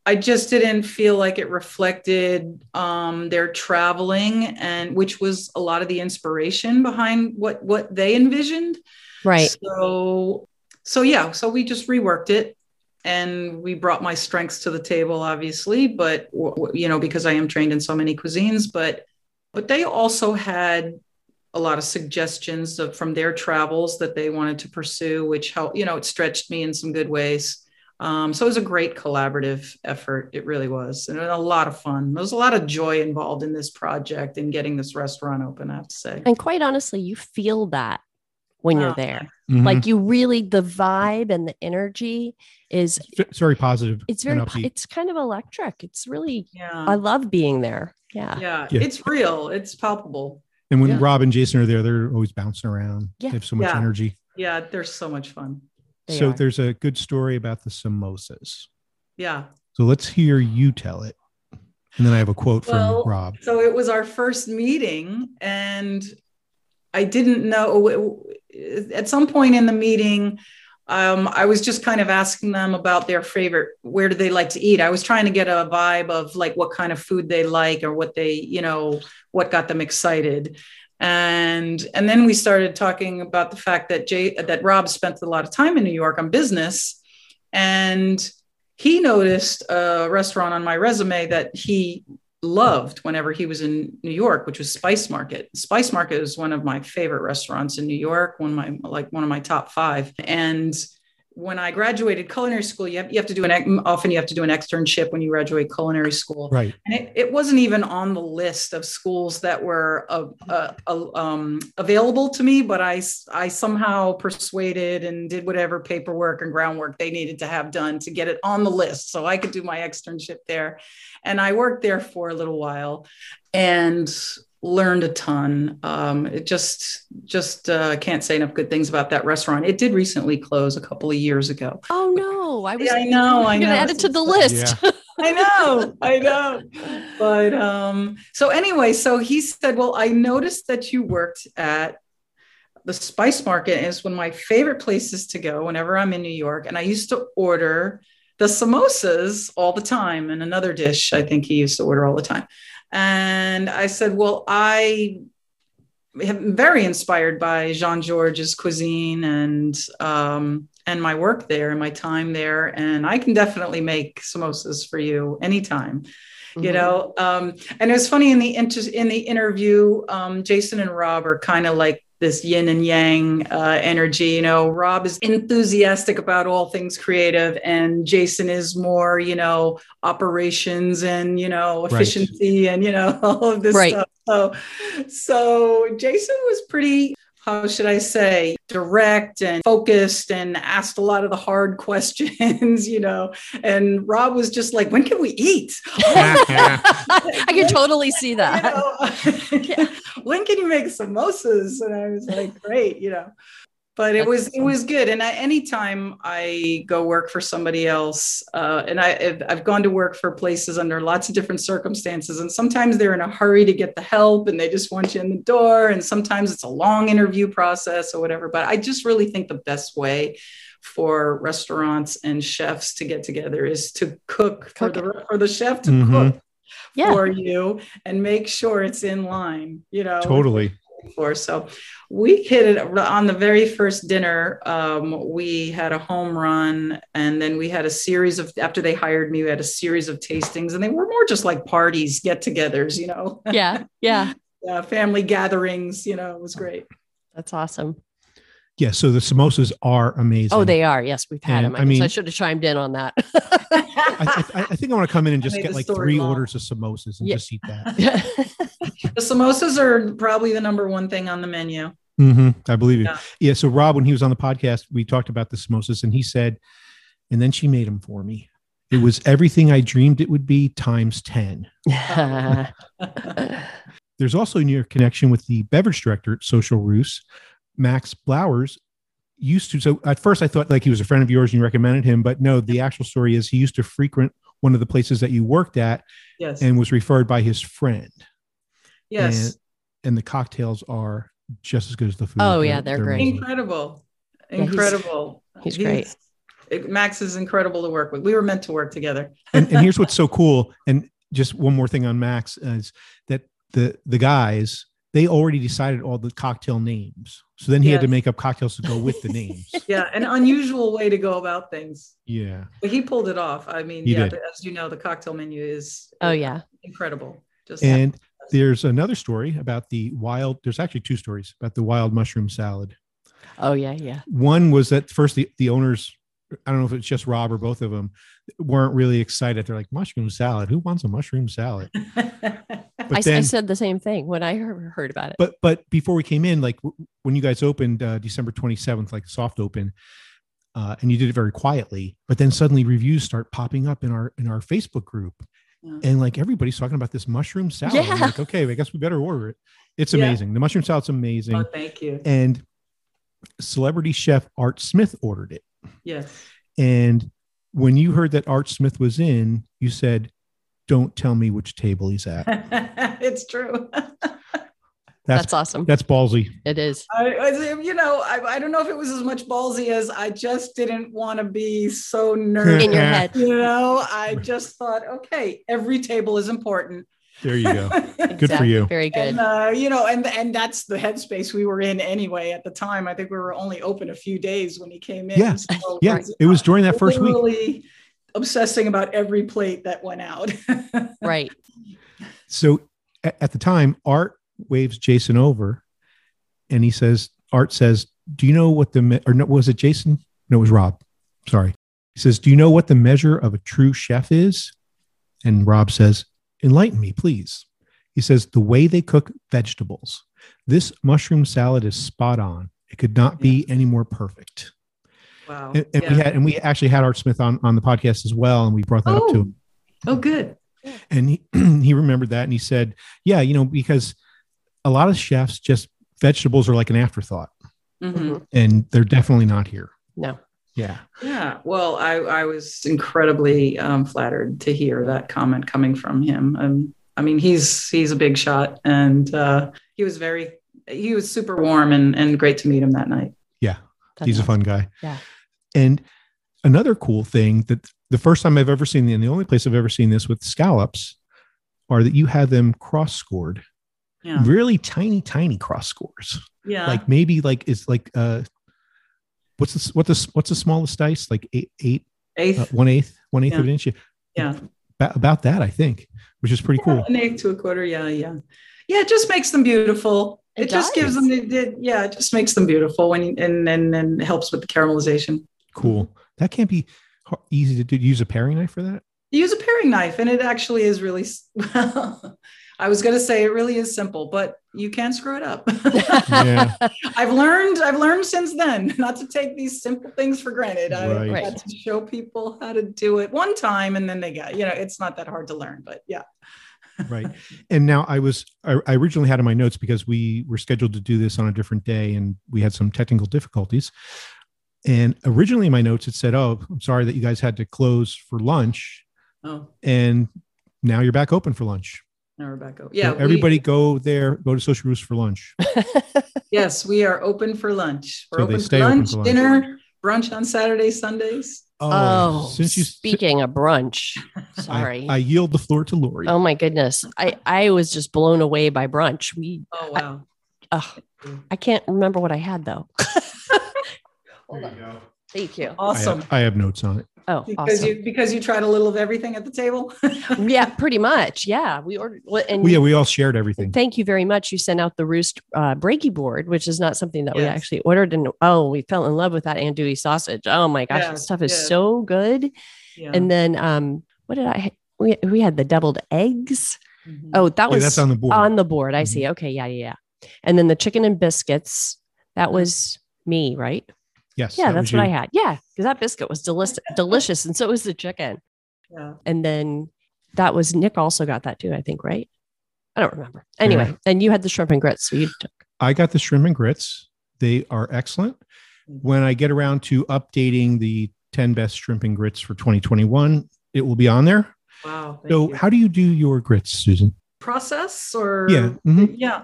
I just didn't feel like it reflected um, their traveling, and which was a lot of the inspiration behind what what they envisioned. Right. So, so yeah, so we just reworked it and we brought my strengths to the table, obviously, but you know, because I am trained in so many cuisines, but, but they also had a lot of suggestions of, from their travels that they wanted to pursue, which helped, you know, it stretched me in some good ways. Um, so it was a great collaborative effort. It really was. And a lot of fun. There was a lot of joy involved in this project and getting this restaurant open, I have to say. And quite honestly, you feel that when you're Oh, there. Mhm. Like you really, the vibe and the energy is, it's very positive. it's very, po- it's kind of electric. It's really, Yeah. I love being there. Yeah. yeah, Yeah. it's real. It's palpable. and when yeah. Rob and Jason are there, they're always bouncing around. Yeah. They have so much Yeah. energy. Yeah, they're so much fun. They so are. there's a good story about the samosas. Yeah. So let's hear you tell it. And then I have a quote from Rob. So it was our first meeting, and I didn't know. At some point in the meeting, um, I was just kind of asking them about their favorite, where do they like to eat? I was trying to get a vibe of like what kind of food they like or what they, you know, what got them excited. And and then we started talking about the fact that Jay that Rob spent a lot of time in New York on business, and he noticed a restaurant on my resume that he loved whenever he was in New York, which was Spice Market. Spice Market is one of my favorite restaurants in New York, one of my like one of my top five. And when I graduated culinary school, you have, you have to do an often you have to do an externship when you graduate culinary school. Right. And it, it wasn't even on the list of schools that were uh, uh, um, available to me, but I I somehow persuaded and did whatever paperwork and groundwork they needed to have done to get it on the list so I could do my externship there. And I worked there for a little while and learned a ton. Um, it just, just uh, can't say enough good things about that restaurant. It did recently close a couple of years ago. Oh no, I was. Yeah, I know, I You're gonna add it to the It's- list. I know, I know. But um, so anyway, so he said, Well, I noticed that you worked at the spice market and it's one of my favorite places to go whenever I'm in New York. And I used to order the samosas all the time and another dish I think he used to order all the time. And I said, Well, I am very inspired by Jean Georges cuisine and um, and my work there and my time there. And I can definitely make samosas for you anytime. You Mhm. know, um, and it was funny in the inter- in the interview. Um, Jason and Rob are kind of like this yin and yang uh, energy. You know, Rob is enthusiastic about all things creative, and Jason is more, you know, operations and you know Right. efficiency and you know *laughs* all of this Right. stuff. So, so Jason was pretty. How should I say, direct and focused and asked a lot of the hard *laughs* questions, you know. And Rob was just like, when can we eat? *laughs* I can totally see *laughs* You that. know, when can you make samosas? And I was like, great, you know. But it was it was good. And I, anytime I go work for somebody else, uh, and I I've, I've gone to work for places under lots of different circumstances, and sometimes they're in a hurry to get the help, and they just want you in the door, and sometimes it's a long interview process or whatever. But I just really think the best way for restaurants and chefs to get together is to cook, for the for the chef to Mhm. cook Yeah. for you and make sure it's in line, you know. Totally. For so we hit it on the very first dinner. Um, we had a home run, and then we had a series of after they hired me, we had a series of tastings, and they were more just like parties, get-togethers, you know. Yeah. Yeah. *laughs* uh, family gatherings. You know, it was great. That's awesome. Yeah, so the samosas are amazing. Oh, they are. Yes, we've had And, them. I, I guess I should have chimed in on that. *laughs* I, I, I think I want to come in and just get like three long. orders of samosas and Yeah. just eat that. *laughs* The samosas are probably the number one thing on the menu. hmm I believe you. Yeah. Yeah. So Rob, when he was on the podcast, we talked about the samosas, and he said, and then she made them for me. It was everything I dreamed it would be times ten. *laughs* There's also a near connection with the beverage director at Social Roost, Max Blowers. Used to so at first I thought like he was a friend of yours and you recommended him, but no, the actual story is he used to frequent one of the places that you worked at yes. and was referred by his friend. Yes. And, and the cocktails are just as good as the food. Oh, yeah, they're great. amazing. incredible. Yeah, he's- Incredible. he's great. it- Max is incredible to work with. We were meant to work together. and, and here's what's so cool. And just one more thing on Max is that the the guys they already decided all the cocktail names. So then he had to make up cocktails to go with the names. *laughs* Yeah, an unusual way to go about things. yeah. But he pulled it off. I mean, He yeah, did. as you know, the cocktail menu is oh, yeah. incredible. Just And there's another story about the wild. There's actually two stories about the wild mushroom salad. Oh, yeah. Yeah. One was that first the, the owners, I don't know if it's just Rob or both of them, weren't really excited. They're like mushroom salad. Who wants a mushroom salad? *laughs* But I, s- I said the same thing when I heard, heard about it. but but before we came in like w- when you guys opened uh, december 27th like soft open uh, and you did it very quietly but then suddenly reviews start popping up in our in our facebook group Yeah. and like everybody's talking about this mushroom salad I'm Yeah. like okay i guess we better order it it's Yeah. amazing the mushroom salad's amazing oh, thank you. and celebrity chef art smith ordered it Yes. and when you heard that art smith was in you said don't tell me which table he's at *laughs* it's true. *laughs* that's That's awesome. that's ballsy It is. I, I- you know, I, I don't know if it was as much ballsy as I just didn't want to be so nervous. In your *laughs* head. you know, I just thought, okay, every table is important. there you go *laughs* good for you Very good. And uh, you know, and and that's the headspace we were in anyway at the time. I think we were only open a few days when he came in. Yeah. so *laughs* yeah it was during that first week obsessing about every plate that went out. right. So at, at the time, Art waves Jason over, and he says, "Art says, do you know what the me- or no, was it Jason? No, it was Rob. Sorry." He says, "Do you know what the measure of a true chef is?" And Rob says, "Enlighten me, please." He says, "The way they cook vegetables. This mushroom salad is spot on. It could not be any more perfect." wow. And, and we had and we actually had Art Smith on on the podcast as well, and we brought that up to Oh. him. oh, good. and he, *clears throat* he remembered that and he said yeah you know because a lot of chefs just vegetables are like an afterthought Mhm. and they're definitely not here No. yeah Yeah. Well, I, I was incredibly um, flattered to hear that comment coming from him. Um, I mean, he's he's a big shot, and uh, he was very he was super warm and and great to meet him that night. yeah That's he's a fun guy Yeah. and another cool thing that the first time i've ever seen and the only place i've ever seen this with scallops are that you have them cross scored Yeah. really tiny tiny cross scores Yeah. like maybe like it's like uh what's this what this what's the smallest dice like eight eight eighth. uh, one eighth one eighth of an inch yeah. about, about that i think which is pretty cool An eighth to a quarter. Yeah. Yeah. Yeah. It just makes them beautiful. It, It just gives them it, it- yeah, it just makes them beautiful when you, and and and helps with the caramelization. Cool. That can't be har- easy to do. Use a paring knife for that. Use a paring knife, and it actually is really. s- *laughs* I was going to say it really is simple, but you can screw it up. *laughs* Yeah. I've learned. I've learned since then *laughs* not to take these simple things for granted. I Right. had to show people how to do it one time, and then they got. You know, it's not that hard to learn, but yeah. Right. And now I was, I, I originally had in my notes because we were scheduled to do this on a different day and we had some technical difficulties. And originally in my notes, it said, Oh, I'm sorry that you guys had to close for lunch. Oh, And now you're back open for lunch. Now we're back. Up. So Yeah, we- everybody go there, go to Social Roost for lunch. *laughs* yes, we are open for lunch. We're So they open stay for open for lunch. dinner, brunch on Saturdays, Sundays. Oh, oh, since you speaking of brunch, *laughs* sorry. I yield the floor to Lori. oh my goodness. I, I was just blown away by brunch. We Oh wow. oh, I can't remember what I had though. *laughs* There you go. Thank you. I Awesome. have, I have notes on it. Oh, Because awesome. you because you tried a little of everything at the table. *laughs* yeah, pretty much. Yeah, we ordered. well, And Well, yeah, we all shared everything. thank you very much. You sent out the Roost uh, brekkie board, which is not something that we actually ordered. And oh, we fell in love with that andouille sausage. Oh my gosh, Yeah, that stuff is yeah. so good. Yeah. And then um, what did I? We we had the deviled eggs. Mhm. Oh, that Yeah, was that's on the board. on the board. I Mhm. see. Okay, yeah, yeah, yeah. And then the chicken and biscuits. That Mm-hmm. was me, right? yes. Yeah, that that's was what I had. Yeah, because that biscuit was delicious, *laughs* delicious, and so was the chicken. yeah. And then that was Nick also got that too. I think, right? I don't remember. Anyway, and you had the shrimp and grits. So you took. I got the shrimp and grits. They are excellent. When I get around to updating the 10 best shrimp and grits for 2021, it will be on there. Wow. So, you. how do you do your grits, Susan? process or Yeah. mhm. yeah.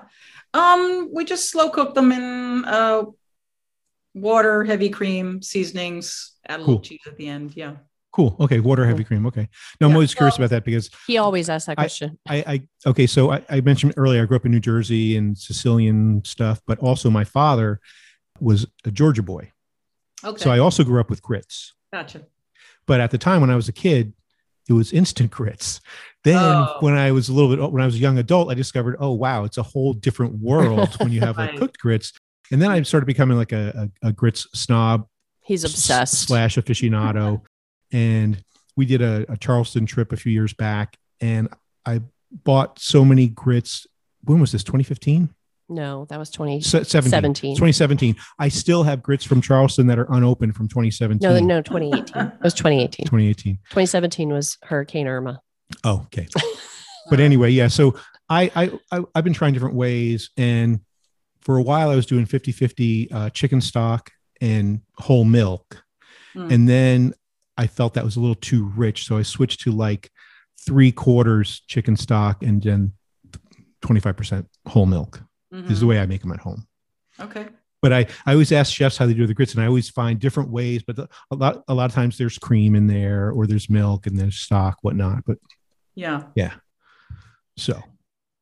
Um, we just slow cook them in uh water, heavy cream, seasonings, add a little cheese at the end. Yeah. Cool. Okay. Water, heavy cream. Okay. Now, I'm always curious well- about that because He always asks that question. I, I okay, so I, I mentioned earlier I grew up in New Jersey and Sicilian stuff, but also my father was a Georgia boy. Okay. So I also grew up with grits. gotcha. But at the time when I was a kid, it was instant *laughs* grits. Then Oh. when I was a little bit when I was a young adult, I discovered, oh wow, it's a whole different world when you have like *laughs* cooked grits. And then I started becoming like a, a, a grits snob He's s- obsessed. slash aficionado. *laughs* and we did a, a Charleston trip a few years back, and I bought so many grits. When was this? 2015? no, that was 2017. 17. 2017. I still have grits from Charleston that are unopened from 2017. No, no, 2018. It was 2018. 2018. 2017 was Hurricane Irma. Oh, okay. *laughs* but anyway, yeah. So I, I, I I've been trying different ways, and for a while I was doing 50 50 uh, chicken stock and whole milk, Mm. and then I felt that was a little too rich, so I switched to like three quarters chicken stock and then 25 percent whole milk This is the Mhm. way I make them at home. Okay. But I, I always ask chefs how they do the grits, and I always find different ways. But the, a lot a lot of times there's cream in there, or there's milk and there's stock, whatnot. But yeah, Yeah. so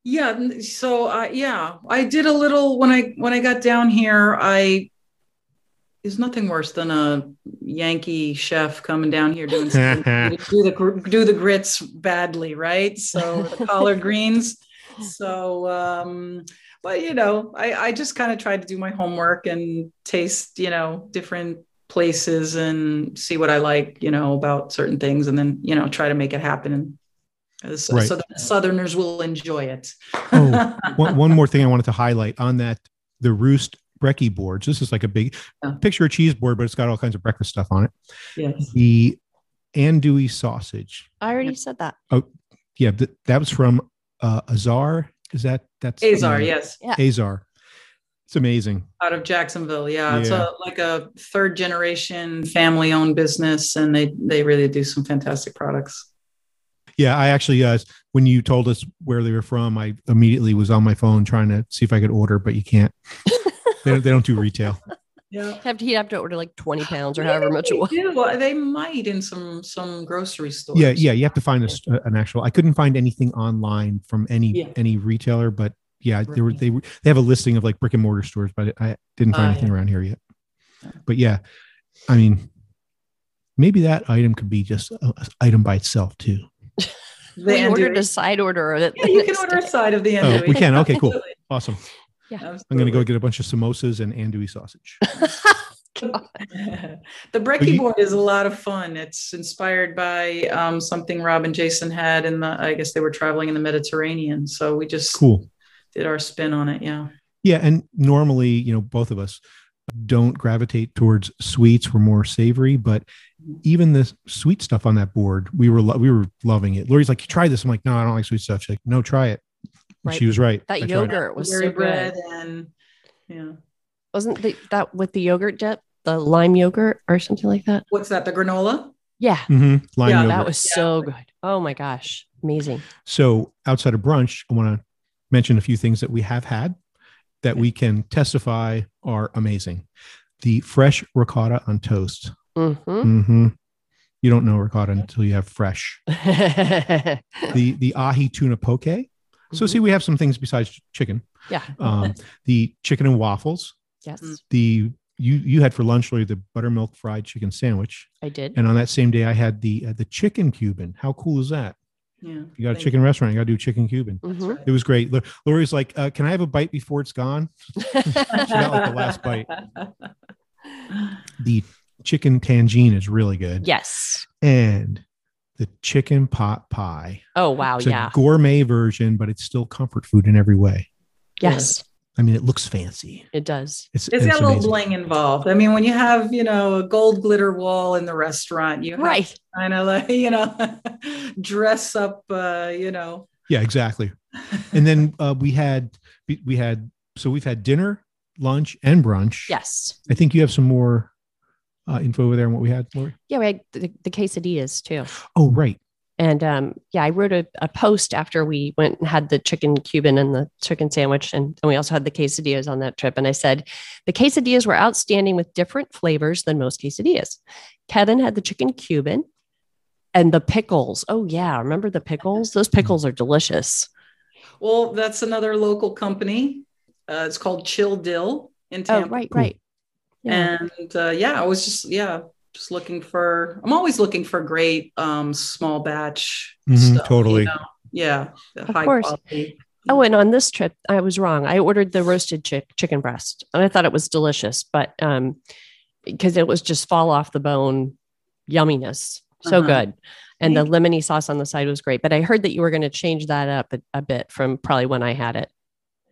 Yeah. So uh, yeah, I did a little when I when I got down here. I there's nothing worse than a Yankee chef coming down here doing *laughs* do the do the grits badly, right? So the collard *laughs* greens. So, um, but you know, I I just kind of tried to do my homework and taste, you know, different places and see what I like, you know, about certain things, and then you know try to make it happen and. So, Right. so that Southerners will enjoy it. Oh, one, *laughs* one more thing I wanted to highlight on that the Roost brekkie boards. This is like a big Yeah. picture a cheese board, but it's got all kinds of breakfast stuff on it. yes. The andouille sausage. I already said that. Oh, yeah, th- that was from uh, Azar. Is that that's Azar, the- yes, Azar. It's amazing. out of Jacksonville. Yeah, it's a like a third generation family owned business, and they they really do some fantastic products. Yeah, I actually uh, when you told us where they were from, I immediately was on my phone trying to see if I could order, but you can't. *laughs* they, don't, they don't do retail. Yeah. Have to, he'd have to order like 20 pounds or however much it was. They, do. Well, they might in some some grocery stores. Yeah, yeah, you have to find a, s- an actual. I couldn't find anything online from any Yeah. any retailer, but yeah, they were they were- they have a listing of like brick and mortar stores, but I didn't find Ah, anything yeah. around here yet. But yeah, I mean, maybe that item could be just an item by itself too. *laughs* The We ordered a side order of it. Yeah, you can *laughs* order a side of the Oh, we can. Okay, *laughs* cool, Absolutely. awesome. Absolutely. I'm gonna go get a bunch of samosas and andouille sausage. the brekkie you- board is a lot of fun. It's inspired by um, something Rob and Jason had in the. I guess they were traveling in the Mediterranean, so we just Cool. did our spin on it. Yeah. Yeah, and normally, you know, both of us don't gravitate towards sweets. We're more savory, but even the sweet stuff on that board, we were lo- we were loving it. Lori's like, "You "Try this." I'm like, "No, I don't like sweet stuff." She's like, "No, try it." Right. She was right. That I yogurt was so Blueberry good. bread and yeah. Wasn't the, that with the yogurt dip, the lime yogurt or something like that? What's that? The granola? Yeah, Mhm, Lime Yeah, yogurt. that was so good. Oh my gosh, amazing. so outside of brunch, I want to mention a few things that we have had that we can testify are amazing. The fresh ricotta on toast. Hmm hmm You don't know ricotta until you have fresh. *laughs* The the ahi tuna poke. So Mhm. see, we have some things besides chicken. yeah. Um, *laughs* the chicken and waffles, Yes. Mm. the you you had for lunch Lori, the buttermilk fried chicken sandwich, I did. and on that same day I had the uh, the chicken Cuban. How cool is that? Yeah. You got a Thank chicken restaurant, you got to do chicken Cuban. Mhm. It was great. Lori's like, uh, "Can I have a bite before it's gone?" *laughs* got, like, the last bite. The chicken tagine is really good. yes. and the chicken pot pie. Oh wow, It's yeah. a gourmet version, but it's still comfort food in every way. Yes, I mean, it looks fancy. it does. It's, It's it's got a little bling involved. I mean, when you have, you know, a gold glitter wall in the restaurant, you have Right. kind of like, *laughs* you know, dress up, uh, you know. Yeah, exactly. And then *laughs* uh, we had we, we had so we've had dinner, lunch, and brunch. Yes. I think you have some more uh, info over there on what we had, Lori. Yeah, we had the, the quesadillas too. Oh, right. And um, yeah, I wrote a, a post after we went and had the chicken Cuban and the chicken sandwich. And, and we also had the quesadillas on that trip. And I said, the quesadillas were outstanding with different flavors than most quesadillas. Kevin had the chicken Cuban and the pickles. Oh, yeah. Remember the pickles? Those pickles are delicious. Well, that's another local company. Uh, it's called Chill Dill in Tampa. Oh, right, right. Yeah. And uh, yeah, I was just, yeah, just looking for, I'm always looking for great um, small batch Mhm, stuff. you totally. know? Yeah. Of high course. quality. Oh, and on this trip, I was wrong. I ordered the roasted chick, chicken breast, and I thought it was delicious, but um, because it was just fall off the bone yumminess, so Uh-huh. good, and the lemony sauce on the side was great. But I heard that you were going to change that up a, a bit from probably when I had it.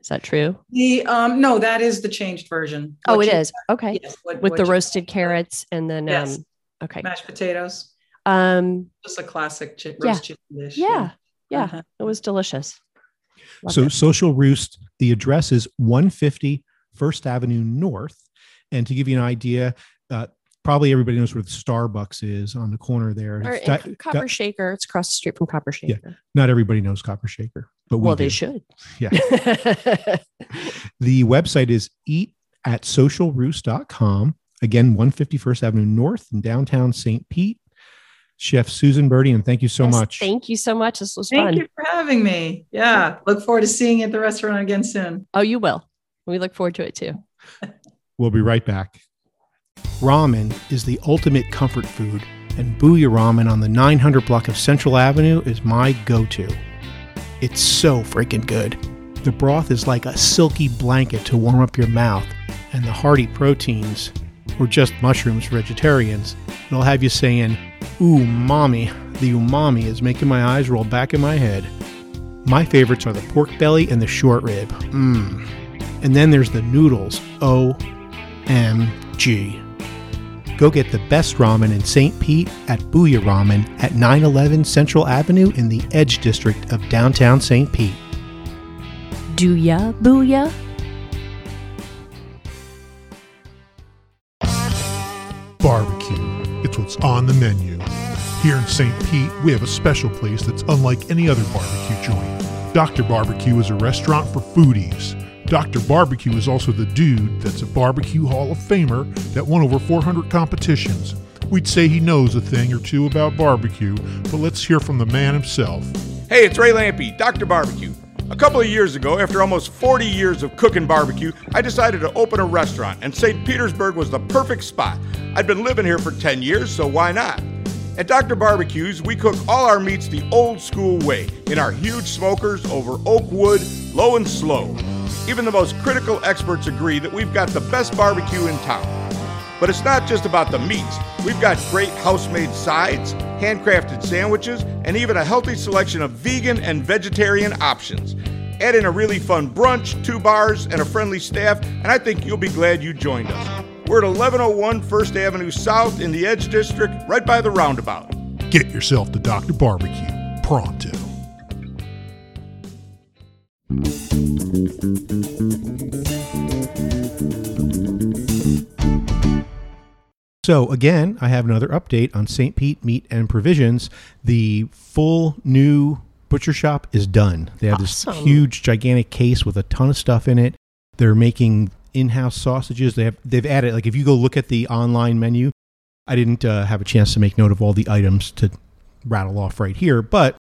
Is that true? The um no, that is the changed version. Oh, What it you- is. Okay, Yes, what- with what the you- roasted carrots and then Yes. um, okay, mashed potatoes. um, Just a classic chi- Yeah. chicken dish. yeah, yeah, Uh-huh. it was delicious. Loved So it. Social Roost, the address is 150 First Avenue North. And to give you an idea, uh, probably everybody knows where the Starbucks is on the corner there. Or It's Copper got- Shaker. It's across the street from Copper Shaker. Yeah. Not everybody knows Copper Shaker, but we well, do. they should. Yeah. *laughs* The website is eat at socialroost.com. Again, 151st Avenue North in downtown St. Pete. Chef Susan Birdie, and thank you so Yes, much. Thank you so much. This was Thank fun. you for having me. Yeah. Look forward to seeing you at the restaurant again soon. Oh, you will. We look forward to it too. *laughs* We'll be right back. Ramen is the ultimate comfort food, and Booyah Ramen on the 900 block of Central Avenue is my go to. It's so freaking good. The broth is like a silky blanket to warm up your mouth, and the hearty proteins, or just mushrooms for vegetarians, it'll have you saying, Ooh, mommy. The umami is making my eyes roll back in my head. My favorites are the pork belly and the short rib. Mmm. And then there's the noodles. OMG. Go get the best ramen in St. Pete at Booyah Ramen at 911 Central Avenue in the Edge District of downtown St. Pete. Do ya, booyah? barbecue. It's what's on the menu. Here in St. Pete, we have a special place that's unlike any other barbecue joint. Dr. Barbecue is a restaurant for foodies. Dr. Barbecue is also the dude that's a barbecue Hall of Famer that won over 400 competitions. We'd say he knows a thing or two about barbecue, but let's hear from the man himself. Hey, it's Ray Lampe, Dr. Barbecue. A couple of years ago, after almost 40 years of cooking barbecue, I decided to open a restaurant, and St. Petersburg was the perfect spot. I'd been living here for 10 years, so why not? At Dr. Barbecues, we cook all our meats the old school way in our huge smokers over oak wood, low and slow. Even the most critical experts agree that we've got the best barbecue in town. But it's not just about the meats. We've got great house made sides, handcrafted sandwiches, and even a healthy selection of vegan and vegetarian options. Add in a really fun brunch, two bars, and a friendly staff, and I think you'll be glad you joined us. We're at 1101 First Avenue South in the Edge District, right by the roundabout. Get yourself to Dr. Barbecue pronto. So, again, I have another update on St. Pete Meat and Provisions. The full new butcher shop is done. They have this huge, gigantic case with a ton of stuff in it. They're making in-house sausages. They have they've added like if you go look at the online menu, I didn't uh, have a chance to make note of all the items to rattle off right here, but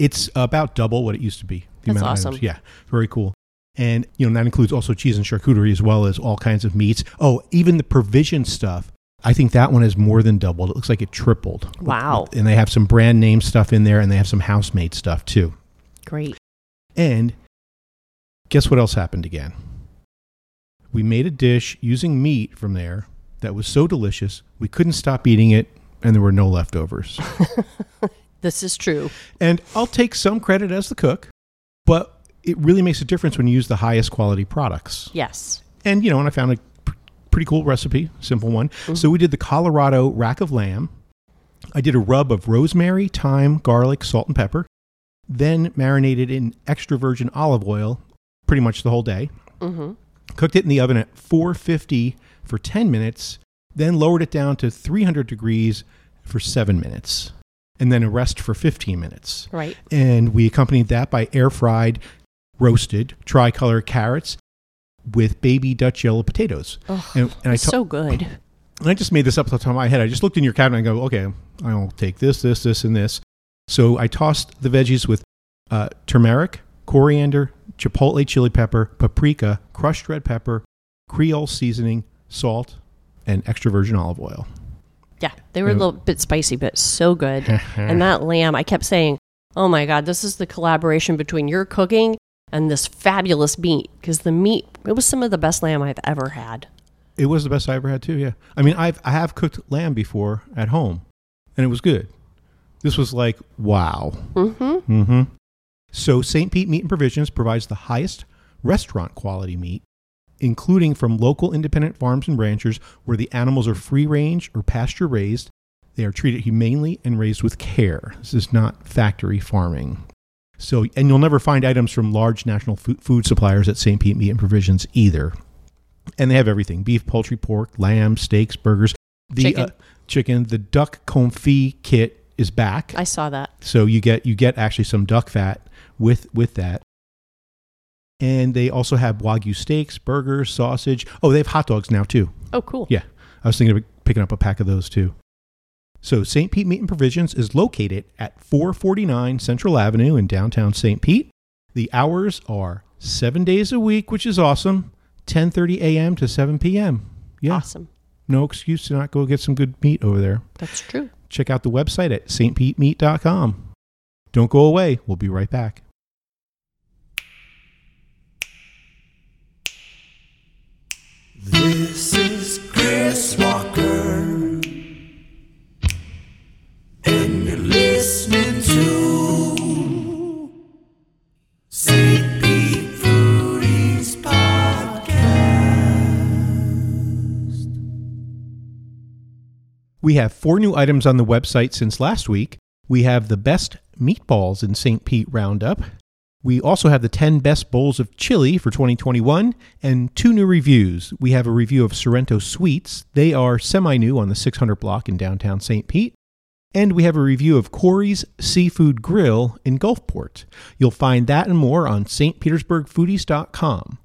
it's about double what it used to be. The That's of awesome. items. Yeah, very cool. And, you know, that includes also cheese and charcuterie as well as all kinds of meats. Oh, even the provision stuff. I think that one has more than doubled. It looks like it tripled. Wow. And they have some brand name stuff in there and they have some house made stuff too. Great. And guess what else happened again? We made a dish using meat from there that was so delicious, we couldn't stop eating it, and there were no leftovers. *laughs* This is true. and I'll take some credit as the cook, but it really makes a difference when you use the highest quality products. Yes. And, you know, and I found a pr- pretty cool recipe, simple one. So we did the Colorado rack of lamb. I did a rub of rosemary, thyme, garlic, salt, and pepper, then marinated in extra virgin olive oil pretty much the whole day. Mm-hmm. Cooked it in the oven at 450 for 10 minutes, then lowered it down to 300 degrees for seven minutes, and then a rest for 15 minutes. Right. And we accompanied that by air fried, roasted, tricolor carrots with baby Dutch yellow potatoes. Oh, and, and I, to- so good. *clears throat* and I just made this up off the top of my head. I just looked in your cabinet and go, okay, I'll take this, this, this, and this. So I tossed the veggies with uh, turmeric, coriander, chipotle chili pepper, paprika, crushed red pepper, Creole seasoning, salt, and extra virgin olive oil. Yeah, they were a little bit spicy, but so good. *laughs* and that lamb, I kept saying, "Oh my god, this is the collaboration between your cooking and this fabulous meat." Because the meat, it was some of the best lamb I've ever had. It was the best I ever had too. Yeah, I mean, I've I have cooked lamb before at home, and it was good. This was like wow. Mm-hmm. Mm-hmm. So St. Pete Meat and Provisions provides the highest restaurant quality meat, including from local independent farms and ranchers where the animals are free range or pasture raised. They are treated humanely and raised with care. This is not factory farming. So, and you'll never find items from large national food, food suppliers at St. Pete Meat and Provisions either. And they have everything beef, poultry, pork, lamb, steaks, burgers. The, Chicken. Uh, chicken. The duck confit kit is back. I saw that. So you get you get actually some duck fat with with that. And they also have wagyu steaks, burgers, sausage. Oh, they have hot dogs now too. Oh, cool. Yeah, I was thinking of picking up a pack of those too. So St. Pete Meat and Provisions is located at 449 Central Avenue in downtown St. Pete. The hours are seven days a week, which is awesome. 10:30 a.m. to 7 p.m. Yeah, Awesome. no excuse to not go get some good meat over there That's true. check out the website at stpetemeat.com. Don't go away. We'll be right back. This is We have four new items on the website since last week. We have the best meatballs in St. Pete Roundup. We also have the 10 best bowls of chili for 2021 and two new reviews. We have a review of Sorrento Sweets. They are semi new on the 600 block in downtown St. Pete. And we have a review of Corey's Seafood Grill in Gulfport. You'll find that and more on stpetersburgfoodies.com.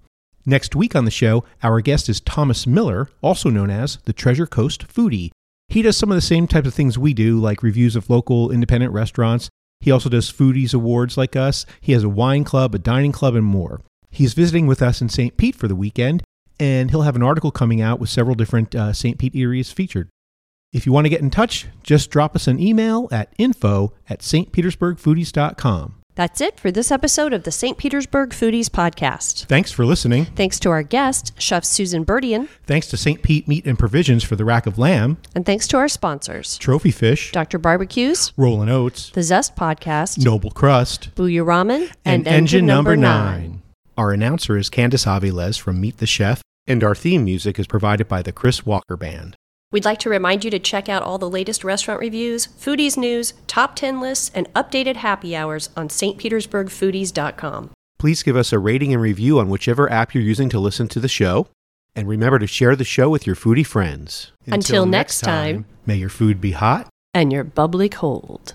Next week on the show, our guest is Thomas Miller, also known as the Treasure Coast Foodie. He does some of the same types of things we do, like reviews of local independent restaurants. He also does foodies awards like us. He has a wine club, a dining club, and more. He's visiting with us in St. Pete for the weekend, and he'll have an article coming out with several different uh, St. Pete eateries featured. If you want to get in touch, just drop us an email at info at stpetersburgfoodies.com. That's it for this episode of the St. Petersburg Foodies Podcast. Thanks for listening. Thanks to our guest, Chef Susan Berdian, Thanks to St. Pete Meat and Provisions for the rack of lamb, and thanks to our sponsors, Trophy Fish, Dr. Barbecues, Rollin' Oats, The Zest Podcast, Noble Crust, Booyah Ramen, and, Engine, Number Nine. Our announcer is Candice Aviles from Meet the Chef, and our theme music is provided by the Chris Walker Band. We'd like to remind you to check out all the latest restaurant reviews, foodies news, top 10 lists, and updated happy hours on stpetersburgfoodies.com. Please give us a rating and review on whichever app you're using to listen to the show. And remember to share the show with your foodie friends. Until next time. may your food be hot And you're bubbly cold.